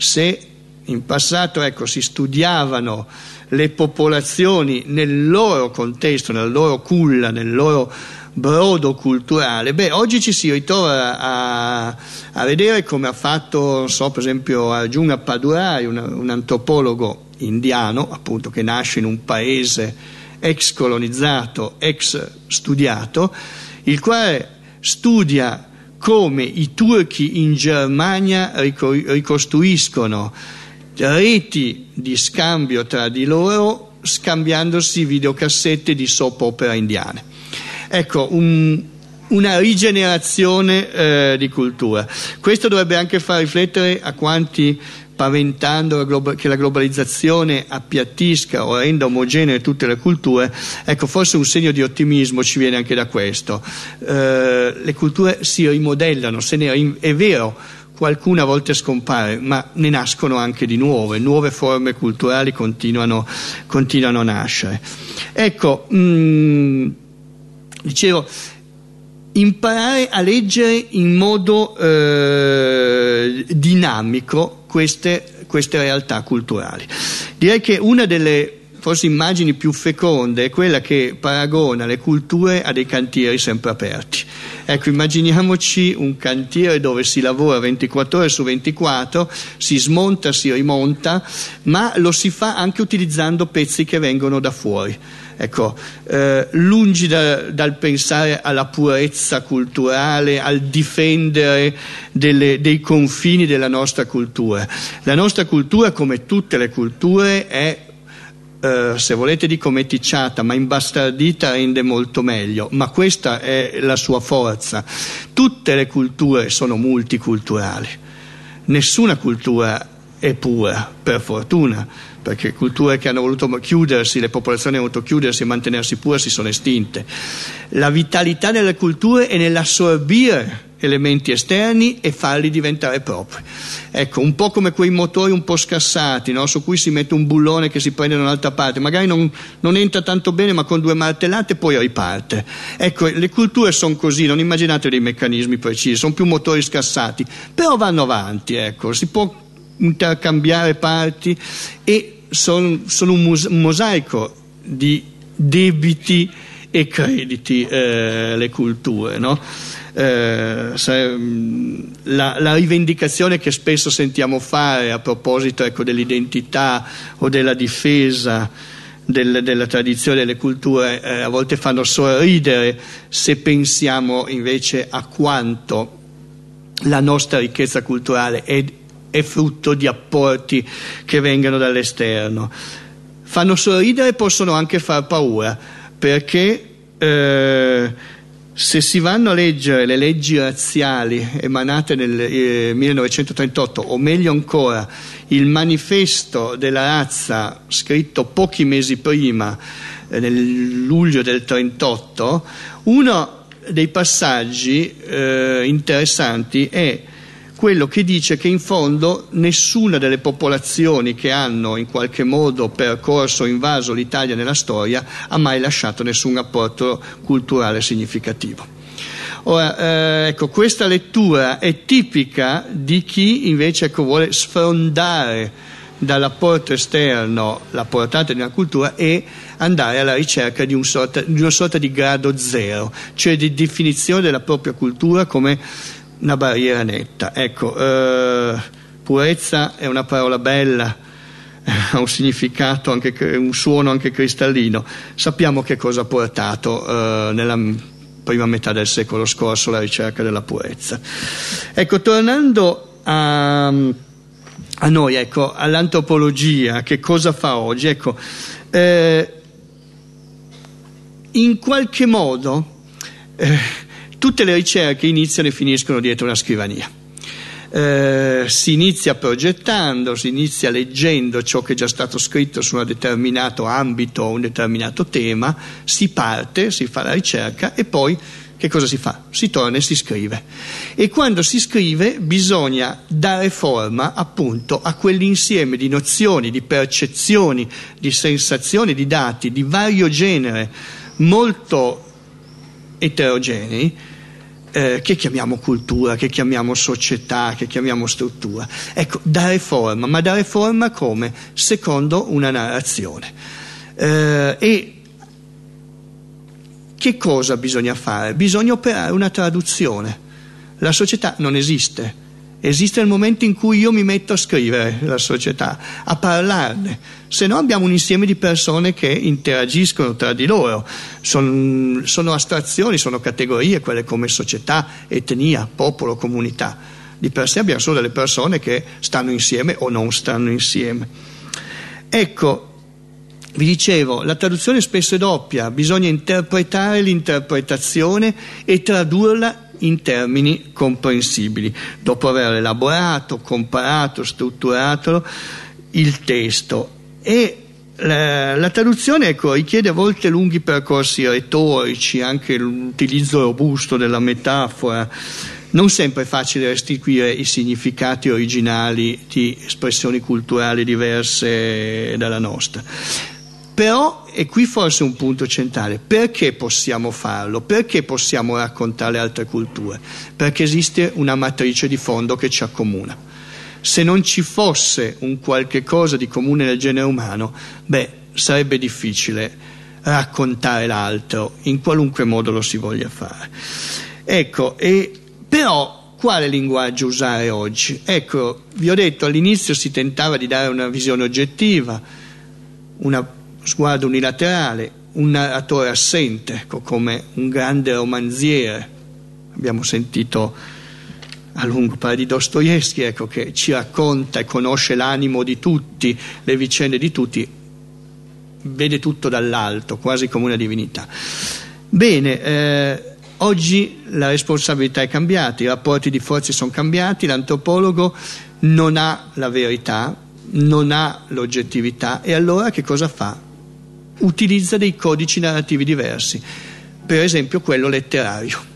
se in passato ecco, si studiavano le popolazioni nel loro contesto, nella loro culla, nel loro brodo culturale, beh, oggi ci si ritrova a, a vedere come ha fatto, so, per esempio, Arjuna Padurai, un, un antropologo indiano, appunto, che nasce in un paese ex colonizzato, ex studiato, il quale studia come i turchi in Germania ricostruiscono reti di scambio tra di loro scambiandosi videocassette di soap opera indiane. Ecco, un, una rigenerazione eh, di cultura. Questo dovrebbe anche far riflettere a quanti paventando che la globalizzazione appiattisca o renda omogenee tutte le culture, ecco forse un segno di ottimismo ci viene anche da questo. Eh, le culture si rimodellano, se ne, è vero, qualcuna a volte scompare, ma ne nascono anche di nuove, nuove forme culturali continuano, continuano a nascere. Ecco, mh, mm, dicevo, imparare a leggere in modo eh, dinamico queste, queste realtà culturali. Direi che una delle forse immagini più feconde è quella che paragona le culture a dei cantieri sempre aperti. Ecco, immaginiamoci un cantiere dove si lavora 24 ore su 24, si smonta, si rimonta, ma lo si fa anche utilizzando pezzi che vengono da fuori. Ecco, eh, lungi da, dal pensare alla purezza culturale, al difendere delle, dei confini della nostra cultura. La nostra cultura, come tutte le culture, è Uh, se volete dico meticciata, ma imbastardita rende molto meglio, ma questa è la sua forza. Tutte le culture sono multiculturali, nessuna cultura è pura, per fortuna, perché culture che hanno voluto chiudersi, le popolazioni hanno voluto chiudersi e mantenersi pure si sono estinte. La vitalità delle culture è nell'assorbire elementi esterni e farli diventare propri. Ecco, un po' come quei motori un po' scassati, no? su cui si mette un bullone che si prende da un'altra parte, magari non, non, entra tanto bene, ma con due martellate poi riparte. Ecco, le culture sono così, non immaginate dei meccanismi precisi, sono più motori scassati, però vanno avanti, ecco, si può intercambiare parti e sono, sono un, mosaico di debiti e crediti eh, le culture, no? eh, la, la, rivendicazione che spesso sentiamo fare a proposito ecco, dell'identità o della difesa del, della tradizione delle culture eh, a volte fanno sorridere se pensiamo invece a quanto la nostra ricchezza culturale è, è frutto di apporti che vengano dall'esterno. Fanno sorridere e possono anche far paura perché eh, se si vanno a leggere le leggi razziali emanate nel eh, 1938, o meglio ancora il manifesto della razza scritto pochi mesi prima, eh, nel luglio del 1938, uno dei passaggi eh, interessanti è quello che dice che in fondo nessuna delle popolazioni che hanno in qualche modo percorso o invaso l'Italia nella storia ha mai lasciato nessun apporto culturale significativo. Ora, eh, ecco, questa lettura è tipica di chi invece ecco, vuole sfrondare dall'apporto esterno la portata di una cultura e andare alla ricerca di, un sorta, di una sorta di grado zero, cioè di definizione della propria cultura come una barriera netta. Ecco, eh, purezza è una parola bella, ha un significato, anche, un suono anche cristallino. Sappiamo che cosa ha portato eh, nella prima metà del secolo scorso la ricerca della purezza. Ecco, tornando a, a noi, ecco, all'antropologia, che cosa fa oggi? Ecco, eh, in qualche modo eh, Tutte le ricerche iniziano e finiscono dietro una scrivania. Eh, si inizia progettando, si inizia leggendo ciò che è già stato scritto su un determinato ambito o un determinato tema, si parte, si fa la ricerca e poi che cosa si fa? Si torna e si scrive. E quando si scrive bisogna dare forma appunto a quell'insieme di nozioni, di percezioni, di sensazioni, di dati di vario genere, molto eterogenei, eh, che chiamiamo cultura, che chiamiamo società, che chiamiamo struttura. Ecco, dare forma, ma dare forma come? Secondo una narrazione. Eh, e che cosa bisogna fare? Bisogna operare una traduzione. La società non esiste, Esiste il momento in cui io mi metto a scrivere la società, a parlarne, se no abbiamo un insieme di persone che interagiscono tra di loro, Son, sono astrazioni, sono categorie, quelle come società, etnia, popolo, comunità. Di per sé abbiamo solo delle persone che stanno insieme o non stanno insieme. Ecco, vi dicevo, la traduzione spesso è doppia, bisogna interpretare l'interpretazione e tradurla in termini comprensibili, dopo aver elaborato, comparato, strutturato il testo. E la, la traduzione ecco, richiede a volte lunghi percorsi retorici, anche l'utilizzo robusto della metafora. Non sempre è facile restituire i significati originali di espressioni culturali diverse dalla nostra. Però, e qui forse un punto centrale, perché possiamo farlo? Perché possiamo raccontare altre culture? Perché esiste una matrice di fondo che ci accomuna. Se non ci fosse un qualche cosa di comune nel genere umano, beh, sarebbe difficile raccontare l'altro, in qualunque modo lo si voglia fare. Ecco, e però quale linguaggio usare oggi? Ecco, vi ho detto all'inizio si tentava di dare una visione oggettiva, una sguardo unilaterale, un narratore assente, ecco, come un grande romanziere. Abbiamo sentito a lungo parlare di Dostoevsky, ecco, che ci racconta e conosce l'animo di tutti, le vicende di tutti, vede tutto dall'alto, quasi come una divinità. Bene, eh, oggi la responsabilità è cambiata, i rapporti di forze sono cambiati, l'antropologo non ha la verità, non ha l'oggettività e allora che cosa fa? Utilizza dei codici narrativi diversi, per esempio quello letterario.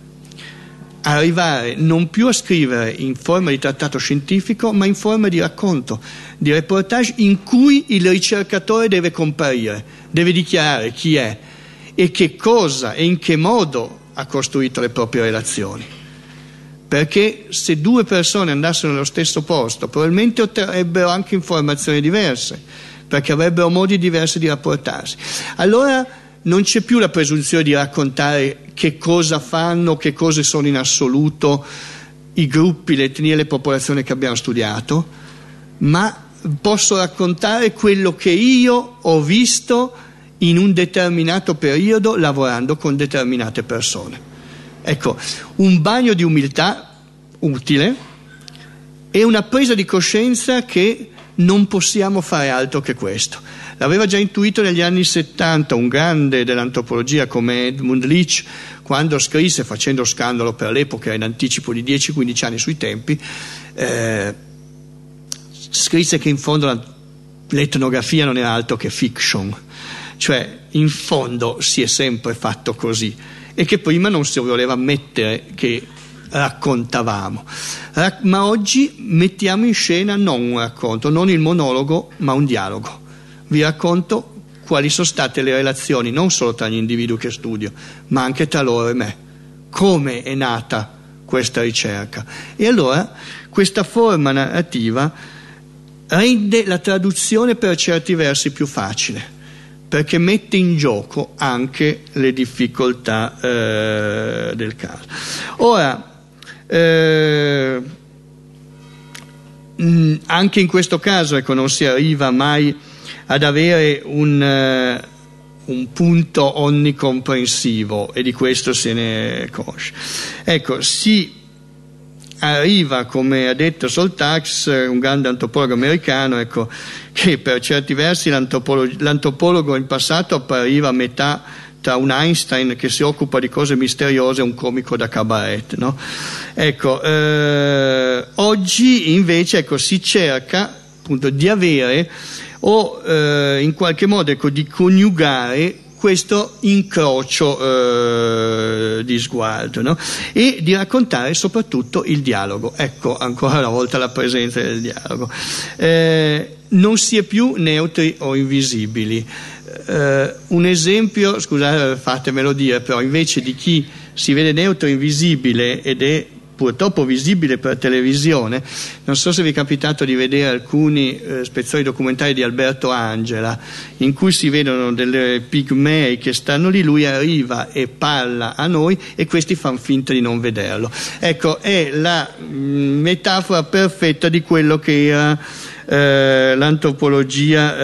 Arrivare non più a scrivere in forma di trattato scientifico, ma in forma di racconto, di reportage in cui il ricercatore deve comparire, deve dichiarare chi è e che cosa e in che modo ha costruito le proprie relazioni perché se due persone andassero nello stesso posto probabilmente otterrebbero anche informazioni diverse, perché avrebbero modi diversi di rapportarsi. Allora non c'è più la presunzione di raccontare che cosa fanno, che cose sono in assoluto i gruppi, le etnie le popolazioni che abbiamo studiato, ma posso raccontare quello che io ho visto in un determinato periodo lavorando con determinate persone. Ecco, un bagno di umiltà utile e una presa di coscienza che non possiamo fare altro che questo. L'aveva già intuito negli anni 70 un grande dell'antropologia come Edmund Leach, quando scrisse, facendo scandalo per l'epoca, in anticipo di 10-15 anni sui tempi, eh, scrisse che in fondo l'etnografia non era altro che fiction, cioè in fondo si è sempre fatto così e che prima non si voleva ammettere che raccontavamo. Ma oggi mettiamo in scena non un racconto, non il monologo, ma un dialogo. Vi racconto quali sono state le relazioni non solo tra gli individui che studio, ma anche tra loro e me. Come è nata questa ricerca? E allora questa forma narrativa rende la traduzione per certi versi più facile perché mette in gioco anche le difficoltà eh, del caso. Ora, eh, mm, anche in questo caso ecco, non si arriva mai ad avere un, uh, un, punto onnicomprensivo e di questo se ne conosce. Ecco, si arriva, come ha detto Soltax, un grande antropologo americano, ecco, che per certi versi l'antropologo in passato appariva a metà tra un Einstein che si occupa di cose misteriose un comico da cabaret. No? Ecco, eh, oggi invece ecco, si cerca appunto di avere o eh, in qualche modo ecco, di coniugare questo incrocio eh, di sguardo no? e di raccontare soprattutto il dialogo. Ecco ancora una volta la presenza del dialogo. Eh, non si è più neutri o invisibili. Eh, un esempio, scusate, fatemelo dire, però invece di chi si vede neutro invisibile ed è purtroppo visibile per televisione. Non so se vi è capitato di vedere alcuni eh, spezzoni documentari di Alberto Angela in cui si vedono delle pigmei che stanno lì, lui arriva e parla a noi e questi fanno finta di non vederlo. Ecco, è la mh, mm, metafora perfetta di quello che era eh, l'antropologia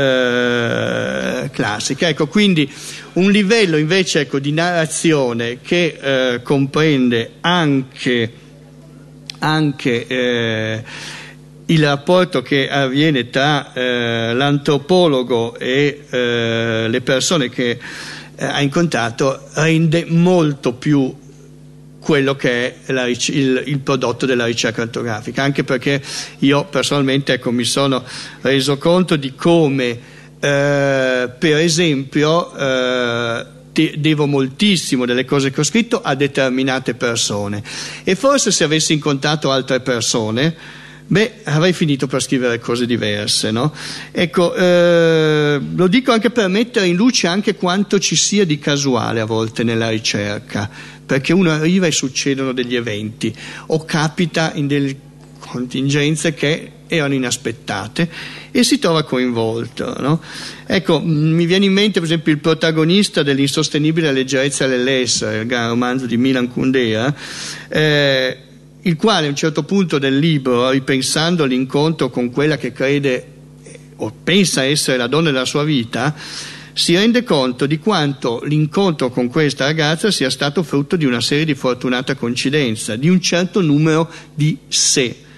eh, classica. Ecco, quindi un livello invece ecco, di narrazione che eh, comprende anche anche eh, il rapporto che avviene tra eh, l'antropologo e le persone che ha incontrato rende molto più quello che è la, il, il, prodotto della ricerca antrografica, anche perché io personalmente ecco, mi sono reso conto di come, eh, per esempio, eh, devo moltissimo delle cose che ho scritto a determinate persone e forse se avessi incontrato altre persone beh, avrei finito per scrivere cose diverse, no? Ecco, eh, lo dico anche per mettere in luce anche quanto ci sia di casuale a volte nella ricerca, perché uno arriva e succedono degli eventi o capita in delle contingenze che erano inaspettate e si trova coinvolto. No? Ecco, mi viene in mente per esempio il protagonista dell'insostenibile leggerezza dell'essere, il gran romanzo di Milan Kundera, eh, il quale a un certo punto del libro, ripensando all'incontro con quella che crede o pensa essere la donna della sua vita, si rende conto di quanto l'incontro con questa ragazza sia stato frutto di una serie di fortunata coincidenza, di un certo numero di sé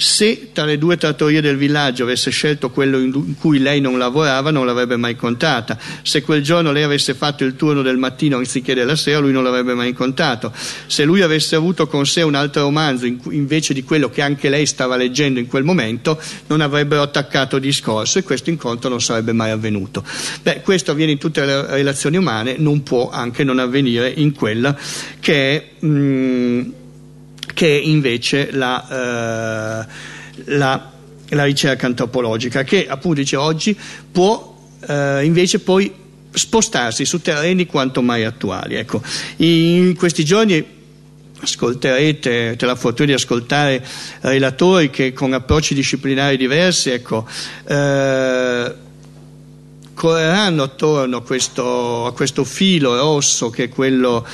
se tra le due trattorie del villaggio avesse scelto quello in cui lei non lavorava non l'avrebbe mai incontrata. Se quel giorno lei avesse fatto il turno del mattino anziché della sera lui non l'avrebbe mai incontrato. Se lui avesse avuto con sé un altro romanzo in cui, invece di quello che anche lei stava leggendo in quel momento non avrebbero attaccato discorso e questo incontro non sarebbe mai avvenuto. Beh questo avviene in tutte le relazioni umane non può anche non avvenire in quella che è mh, mm, che invece la, eh, la, la, ricerca antropologica, che appunto dice oggi può eh, invece poi spostarsi su terreni quanto mai attuali. Ecco, in questi giorni ascolterete, avete la fortuna di ascoltare relatori che con approcci disciplinari diversi ecco, eh, correranno attorno a questo, a questo filo rosso che è quello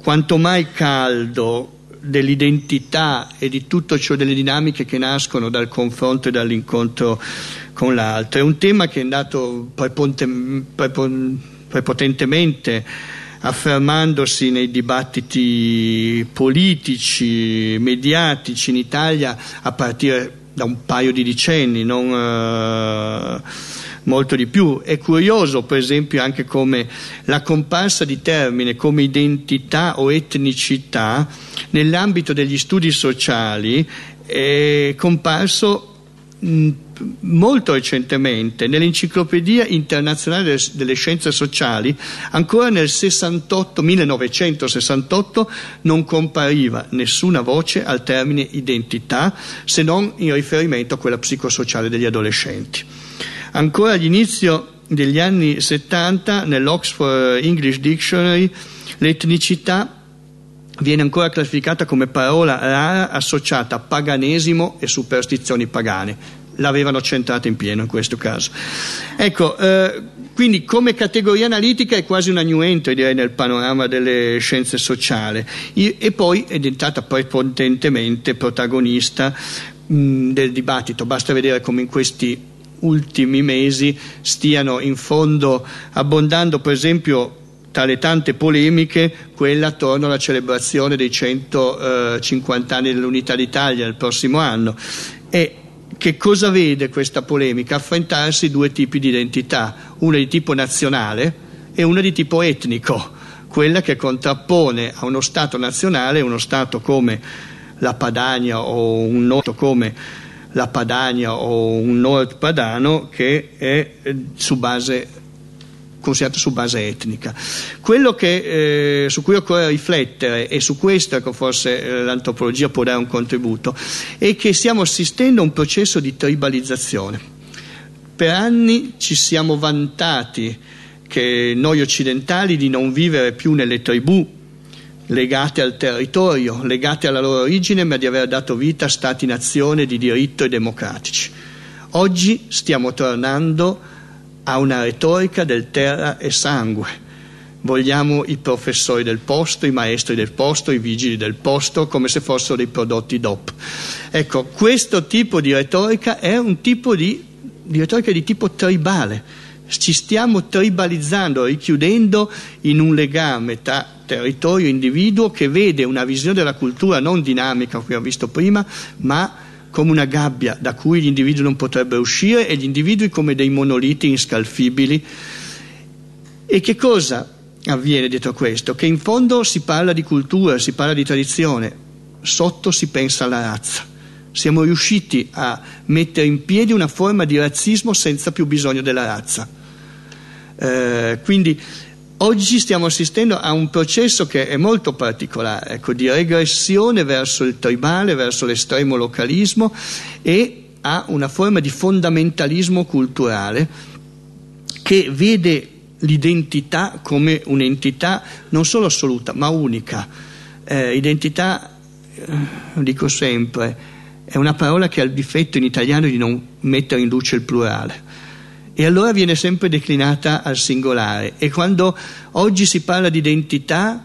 quanto mai caldo dell'identità e di tutto ciò delle dinamiche che nascono dal confronto e dall'incontro con l'altro. È un tema che è andato prepotentemente affermandosi nei dibattiti politici, mediatici in Italia a partire da un paio di decenni, non, uh, molto di più. È curioso, per esempio, anche come la comparsa di termine come identità o etnicità nell'ambito degli studi sociali è comparso molto recentemente nell'enciclopedia internazionale delle scienze sociali ancora nel 68, 1968 non compariva nessuna voce al termine identità se non in riferimento a quella psicosociale degli adolescenti Ancora all'inizio degli anni 70 nell'Oxford English Dictionary l'etnicità viene ancora classificata come parola rara associata a paganesimo e superstizioni pagane. L'avevano centrata in pieno in questo caso. Ecco, eh, quindi come categoria analitica è quasi una new entry direi nel panorama delle scienze sociali e poi è diventata prepotentemente protagonista mh, del dibattito. Basta vedere come in questi ultimi mesi stiano in fondo abbondando per esempio tra le tante polemiche quella attorno alla celebrazione dei 150 anni dell'unità d'Italia il prossimo anno e che cosa vede questa polemica? Affrontarsi due tipi di identità, una di tipo nazionale e una di tipo etnico, quella che contrappone a uno Stato nazionale uno Stato come la Padania o un noto come la Padania o un nord padano che è eh, su base considerato su base etnica. Quello che, eh, su cui occorre riflettere, e su questo ecco, forse eh, l'antropologia può dare un contributo, è che stiamo assistendo a un processo di tribalizzazione. Per anni ci siamo vantati che noi occidentali di non vivere più nelle tribù, legate al territorio, legate alla loro origine, ma di aver dato vita a stati-nazione di diritto e democratici. Oggi stiamo tornando a una retorica del terra e sangue. Vogliamo i professori del posto, i maestri del posto, i vigili del posto, come se fossero dei prodotti DOP. Ecco, questo tipo di retorica è un tipo di, di retorica di tipo tribale. Ci stiamo tribalizzando, richiudendo in un legame tra territorio individuo che vede una visione della cultura non dinamica, come abbiamo visto prima, ma come una gabbia da cui gli individui non potrebbero uscire e gli individui come dei monoliti inscalfibili. E che cosa avviene dietro questo? Che in fondo si parla di cultura, si parla di tradizione, sotto si pensa alla razza. Siamo riusciti a mettere in piedi una forma di razzismo senza più bisogno della razza. Eh, quindi Oggi stiamo assistendo a un processo che è molto particolare, ecco, di regressione verso il tribale, verso l'estremo localismo e a una forma di fondamentalismo culturale che vede l'identità come un'entità non solo assoluta ma unica. Eh, identità, eh, dico sempre, è una parola che ha il difetto in italiano di non mettere in luce il plurale e allora viene sempre declinata al singolare e quando oggi si parla di identità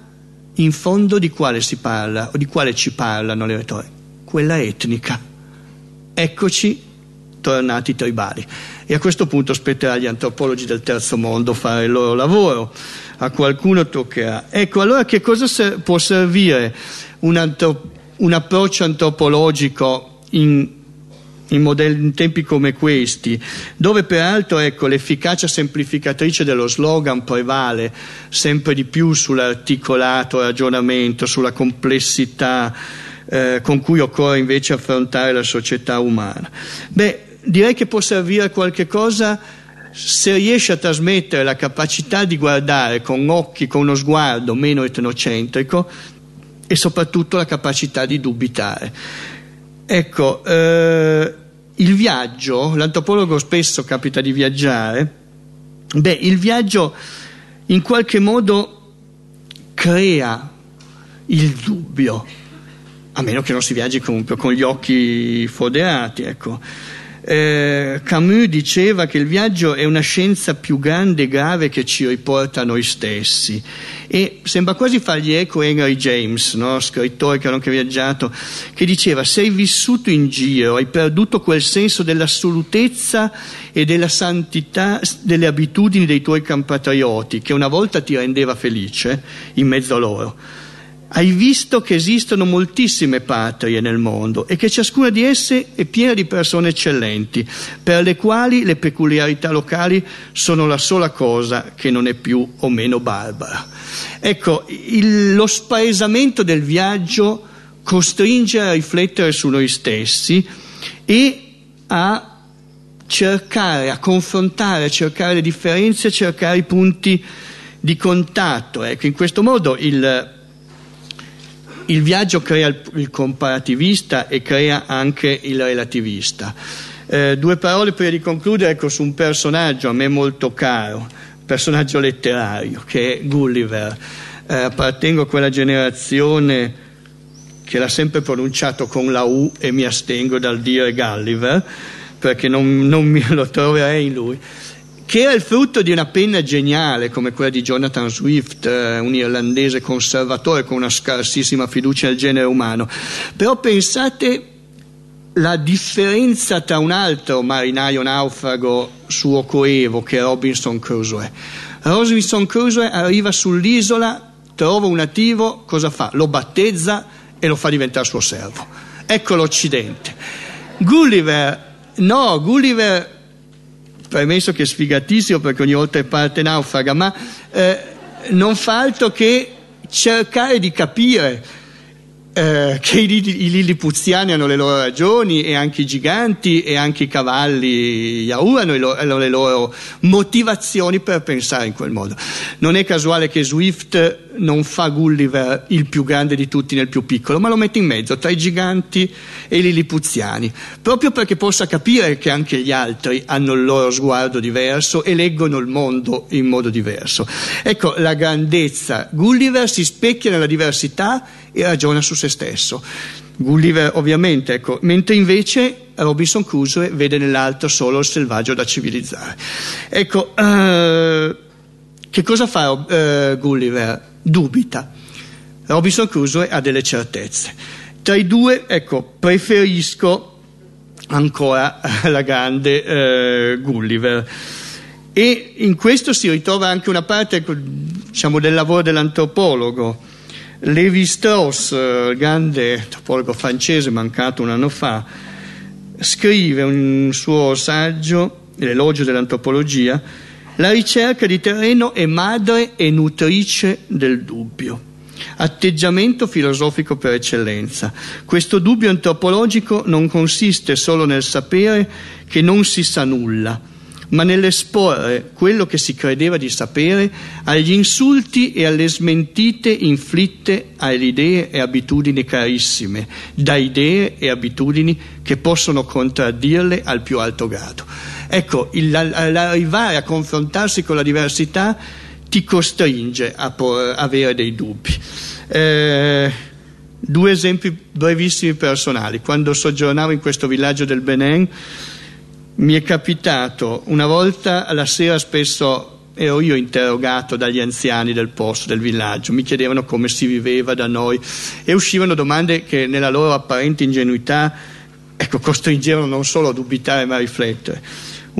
in fondo di quale si parla o di quale ci parlano le retoriche? Quella etnica. Eccoci tornati tribali. E a questo punto spetterà agli antropologi del terzo mondo fare il loro lavoro, a qualcuno toccherà. Ecco, allora che cosa ser- può servire un, antro- un approccio antropologico in in, modelli, in, tempi come questi, dove peraltro ecco, l'efficacia semplificatrice dello slogan prevale sempre di più sull'articolato ragionamento, sulla complessità eh, con cui occorre invece affrontare la società umana. Beh, direi che può servire a qualche cosa se riesce a trasmettere la capacità di guardare con occhi, con uno sguardo meno etnocentrico e soprattutto la capacità di dubitare. Ecco, eh, il viaggio, l'antropologo spesso capita di viaggiare, beh, il viaggio in qualche modo crea il dubbio, a meno che non si viaggi comunque con gli occhi foderati, ecco eh, Camus diceva che il viaggio è una scienza più grande e grave che ci riporta a noi stessi e sembra quasi fargli eco Henry James, no? scrittore che ha anche viaggiato, che diceva sei vissuto in giro, hai perduto quel senso dell'assolutezza e della santità delle abitudini dei tuoi compatrioti che una volta ti rendeva felice in mezzo a loro hai visto che esistono moltissime patrie nel mondo e che ciascuna di esse è piena di persone eccellenti, per le quali le peculiarità locali sono la sola cosa che non è più o meno barbara. Ecco, il, lo spaesamento del viaggio costringe a riflettere su noi stessi e a cercare, a confrontare, a cercare le differenze, a cercare i punti di contatto. Ecco, in questo modo il il viaggio crea il, il, comparativista e crea anche il relativista. Eh, due parole prima di concludere ecco, su un personaggio a me molto caro, personaggio letterario, che è Gulliver. Eh, appartengo a quella generazione che l'ha sempre pronunciato con la U e mi astengo dal dire Gulliver, perché non, non mi lo troverei in lui che era il frutto di una penna geniale come quella di Jonathan Swift, eh, un irlandese conservatore con una scarsissima fiducia nel genere umano. Però pensate la differenza tra un altro marinaio naufrago suo coevo che è Robinson Crusoe. Robinson Crusoe arriva sull'isola, trova un nativo, cosa fa? Lo battezza e lo fa diventare suo servo. Ecco l'Occidente. Gulliver, no, Gulliver premesso che è sfigatissimo perché ogni volta è parte naufraga, ma eh, non fa altro che cercare di capire eh, che i, i lillipuziani hanno le loro ragioni e anche i giganti e anche i cavalli Yahoo hanno, lo, hanno le loro motivazioni per pensare in quel modo. Non è casuale che Swift non fa Gulliver il più grande di tutti nel più piccolo, ma lo mette in mezzo tra i giganti e i lilipuziani, proprio perché possa capire che anche gli altri hanno il loro sguardo diverso e leggono il mondo in modo diverso. Ecco, la grandezza. Gulliver si specchia nella diversità e ragiona su se stesso. Gulliver ovviamente, ecco, mentre invece Robinson Crusoe vede nell'altro solo il selvaggio da civilizzare. Ecco, uh, che cosa fa uh, Gulliver? Dubita. Robinson Crusoe ha delle certezze. Tra i due, ecco, preferisco ancora la grande uh, Gulliver. E in questo si ritrova anche una parte ecco, diciamo, del lavoro dell'antropologo Levi Strauss, il grande antropologo francese mancato un anno fa, scrive un suo saggio, L'elogio dell'antropologia, la ricerca di terreno è madre e nutrice del dubbio. Atteggiamento filosofico per eccellenza. Questo dubbio antropologico non consiste solo nel sapere che non si sa nulla, ma nell'esporre quello che si credeva di sapere agli insulti e alle smentite inflitte alle idee e abitudini carissime, da idee e abitudini che possono contraddirle al più alto grado. Ecco, il, l'arrivare a confrontarsi con la diversità ti costringe a por, avere dei dubbi. Eh, due esempi brevissimi personali. Quando soggiornavo in questo villaggio del Benin, mi è capitato una volta alla sera spesso ero io interrogato dagli anziani del posto, del villaggio, mi chiedevano come si viveva da noi e uscivano domande che nella loro apparente ingenuità ecco, costringevano non solo a dubitare ma a riflettere.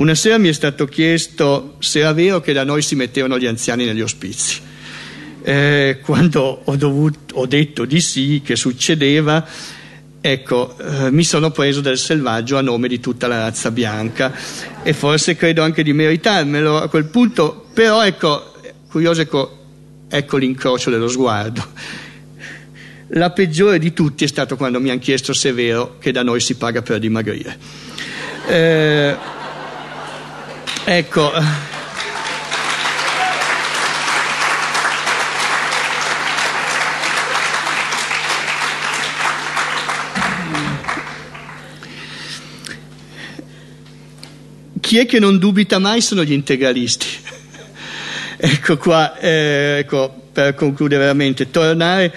Una sera mi è stato chiesto se era vero che da noi si mettevano gli anziani negli ospizi. Eh, quando ho, dovuto, ho detto di sì, che succedeva, ecco, eh, mi sono preso del selvaggio a nome di tutta la razza bianca e forse credo anche di meritarmelo a quel punto, però ecco, curioso ecco, ecco l'incrocio dello sguardo. La peggiore di tutti è stato quando mi hanno chiesto se è vero che da noi si paga per dimagrire. Eh, ecco. Chi è che non dubita mai sono gli integralisti. ecco qua, eh, ecco, per concludere veramente, tornare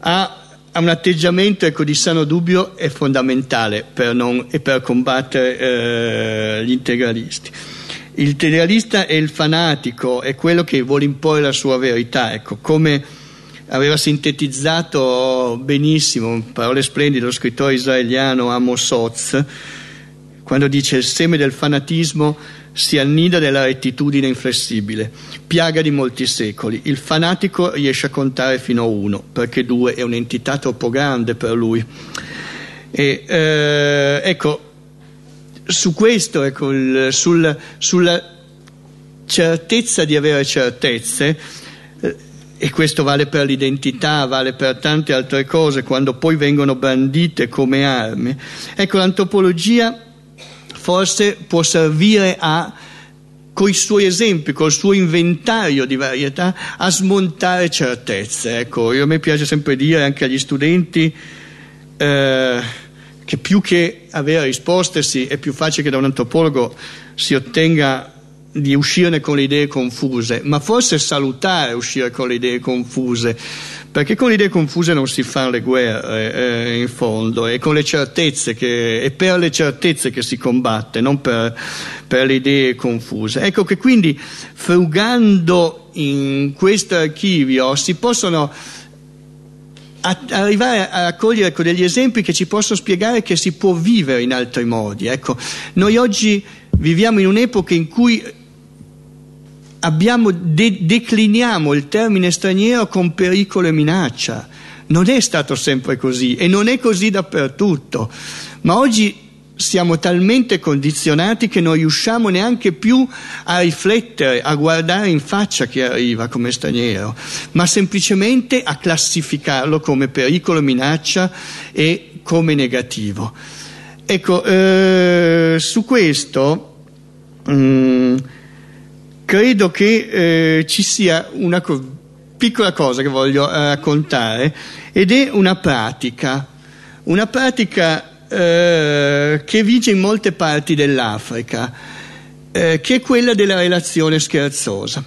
a, a un atteggiamento ecco, di sano dubbio è fondamentale per non, e per combattere eh, gli integralisti. Il integralista è il fanatico, è quello che vuole imporre la sua verità, ecco, come aveva sintetizzato benissimo, parole splendide, lo scrittore israeliano Amos Oz, quando dice il seme del fanatismo si annida nella rettitudine inflessibile, piaga di molti secoli. Il fanatico riesce a contare fino a uno, perché due è un'entità troppo grande per lui. E, eh, ecco, su questo, ecco, il, sul, sulla certezza di avere certezze, eh, e questo vale per l'identità, vale per tante altre cose, quando poi vengono bandite come armi. Ecco, l'antropologia forse può servire a con i suoi esempi, col suo inventario di varietà, a smontare certezze. Ecco, io, a me piace sempre dire anche agli studenti eh, che più che avere risposte sì, è più facile che da un antropologo si ottenga di uscirne con le idee confuse, ma forse salutare uscire con le idee confuse, perché con le idee confuse non si fanno le guerre eh, in fondo, è che, è per le certezze che si combatte, non per, per le idee confuse. Ecco che quindi frugando in questo archivio si possono arrivare a raccogliere ecco, degli esempi che ci possono spiegare che si può vivere in altri modi. Ecco, noi oggi viviamo in un'epoca in cui abbiamo, de- decliniamo il termine straniero con pericolo e minaccia. Non è stato sempre così e non è così dappertutto, ma oggi siamo talmente condizionati che non riusciamo neanche più a riflettere, a guardare in faccia chi arriva come straniero, ma semplicemente a classificarlo come pericolo, minaccia e come negativo. Ecco, eh, su questo mh, mm, credo che eh, ci sia una co- piccola cosa che voglio eh, raccontare ed è una pratica, una pratica eh, che vige in molte parti dell'Africa, eh, che è quella della relazione scherzosa.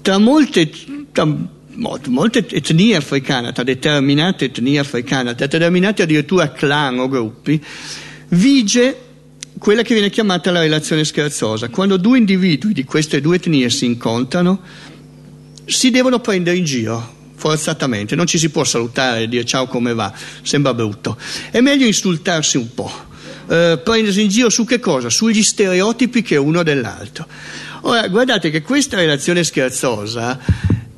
Tra molte, tra molte etnie africane, tra determinate etnie africane, tra determinati addirittura clan o gruppi, vige quella che viene chiamata la relazione scherzosa. Quando due individui di queste due etnie si incontrano, si devono prendere in giro forzatamente, non ci si può salutare e dire ciao come va, sembra brutto. È meglio insultarsi un po', eh, prendersi in giro su che cosa? Sugli stereotipi che uno dell'altro. Ora, guardate che questa relazione scherzosa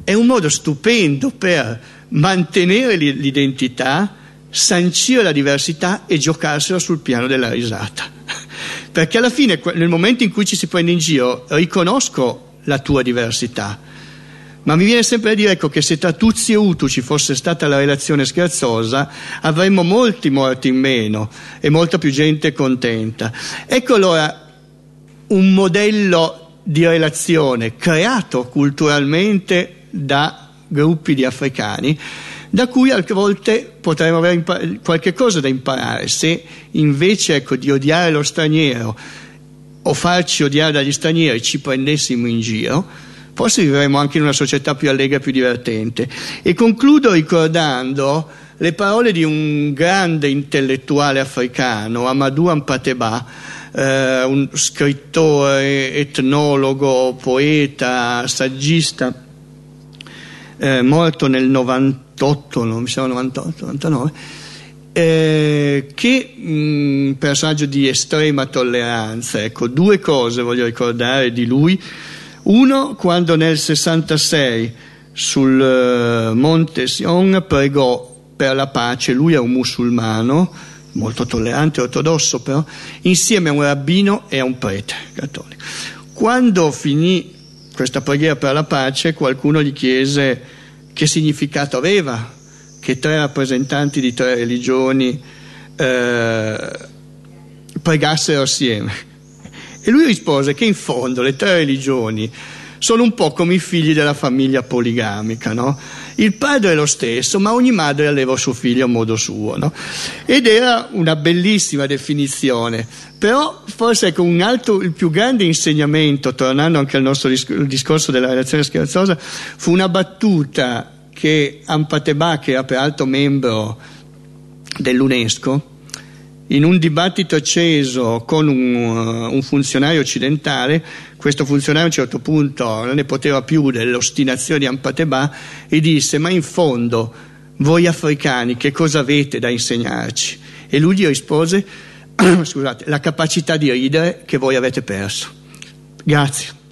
è un modo stupendo per mantenere l'identità, sancire la diversità e giocarsela sul piano della risata. Perché alla fine, nel momento in cui ci si prende in giro, riconosco la tua diversità. Ma mi viene sempre a dire ecco, che se tra Tuzzi e Utu ci fosse stata la relazione scherzosa, avremmo molti morti in meno e molta più gente contenta. Ecco allora un modello di relazione creato culturalmente da gruppi di africani da cui a volte potremmo avere impar- qualche cosa da imparare. Se invece ecco, di odiare lo straniero o farci odiare dagli stranieri ci prendessimo in giro, forse vivremmo anche in una società più allegra e più divertente. E concludo ricordando le parole di un grande intellettuale africano, Amadou Ampateba, eh, un scrittore, etnologo, poeta, saggista, eh, morto nel 90 98, non mi sembra 98, 99, eh, che mh, mm, personaggio di estrema tolleranza. Ecco, due cose voglio ricordare di lui. Uno, quando nel 66 sul uh, Monte Sion pregò per la pace, lui è un musulmano, molto tollerante, ortodosso però, insieme a un rabbino e a un prete cattolico. Quando finì questa preghiera per la pace, qualcuno gli chiese che significato aveva che tre rappresentanti di tre religioni eh, pregassero assieme. E lui rispose che in fondo le tre religioni sono un po' come i figli della famiglia poligamica, no? Il padre è lo stesso, ma ogni madre alleva suo figlio a modo suo, no? Ed era una bellissima definizione, però forse ecco un altro, il più grande insegnamento, tornando anche al nostro discorso della relazione scherzosa, fu una battuta che Ampateba, che era peraltro membro dell'UNESCO, in un dibattito acceso con un, uh, un, funzionario occidentale, questo funzionario a un certo punto non ne poteva più dell'ostinazione di Ampateba e disse ma in fondo voi africani che cosa avete da insegnarci? E lui gli rispose scusate, la capacità di ridere che voi avete perso. Grazie.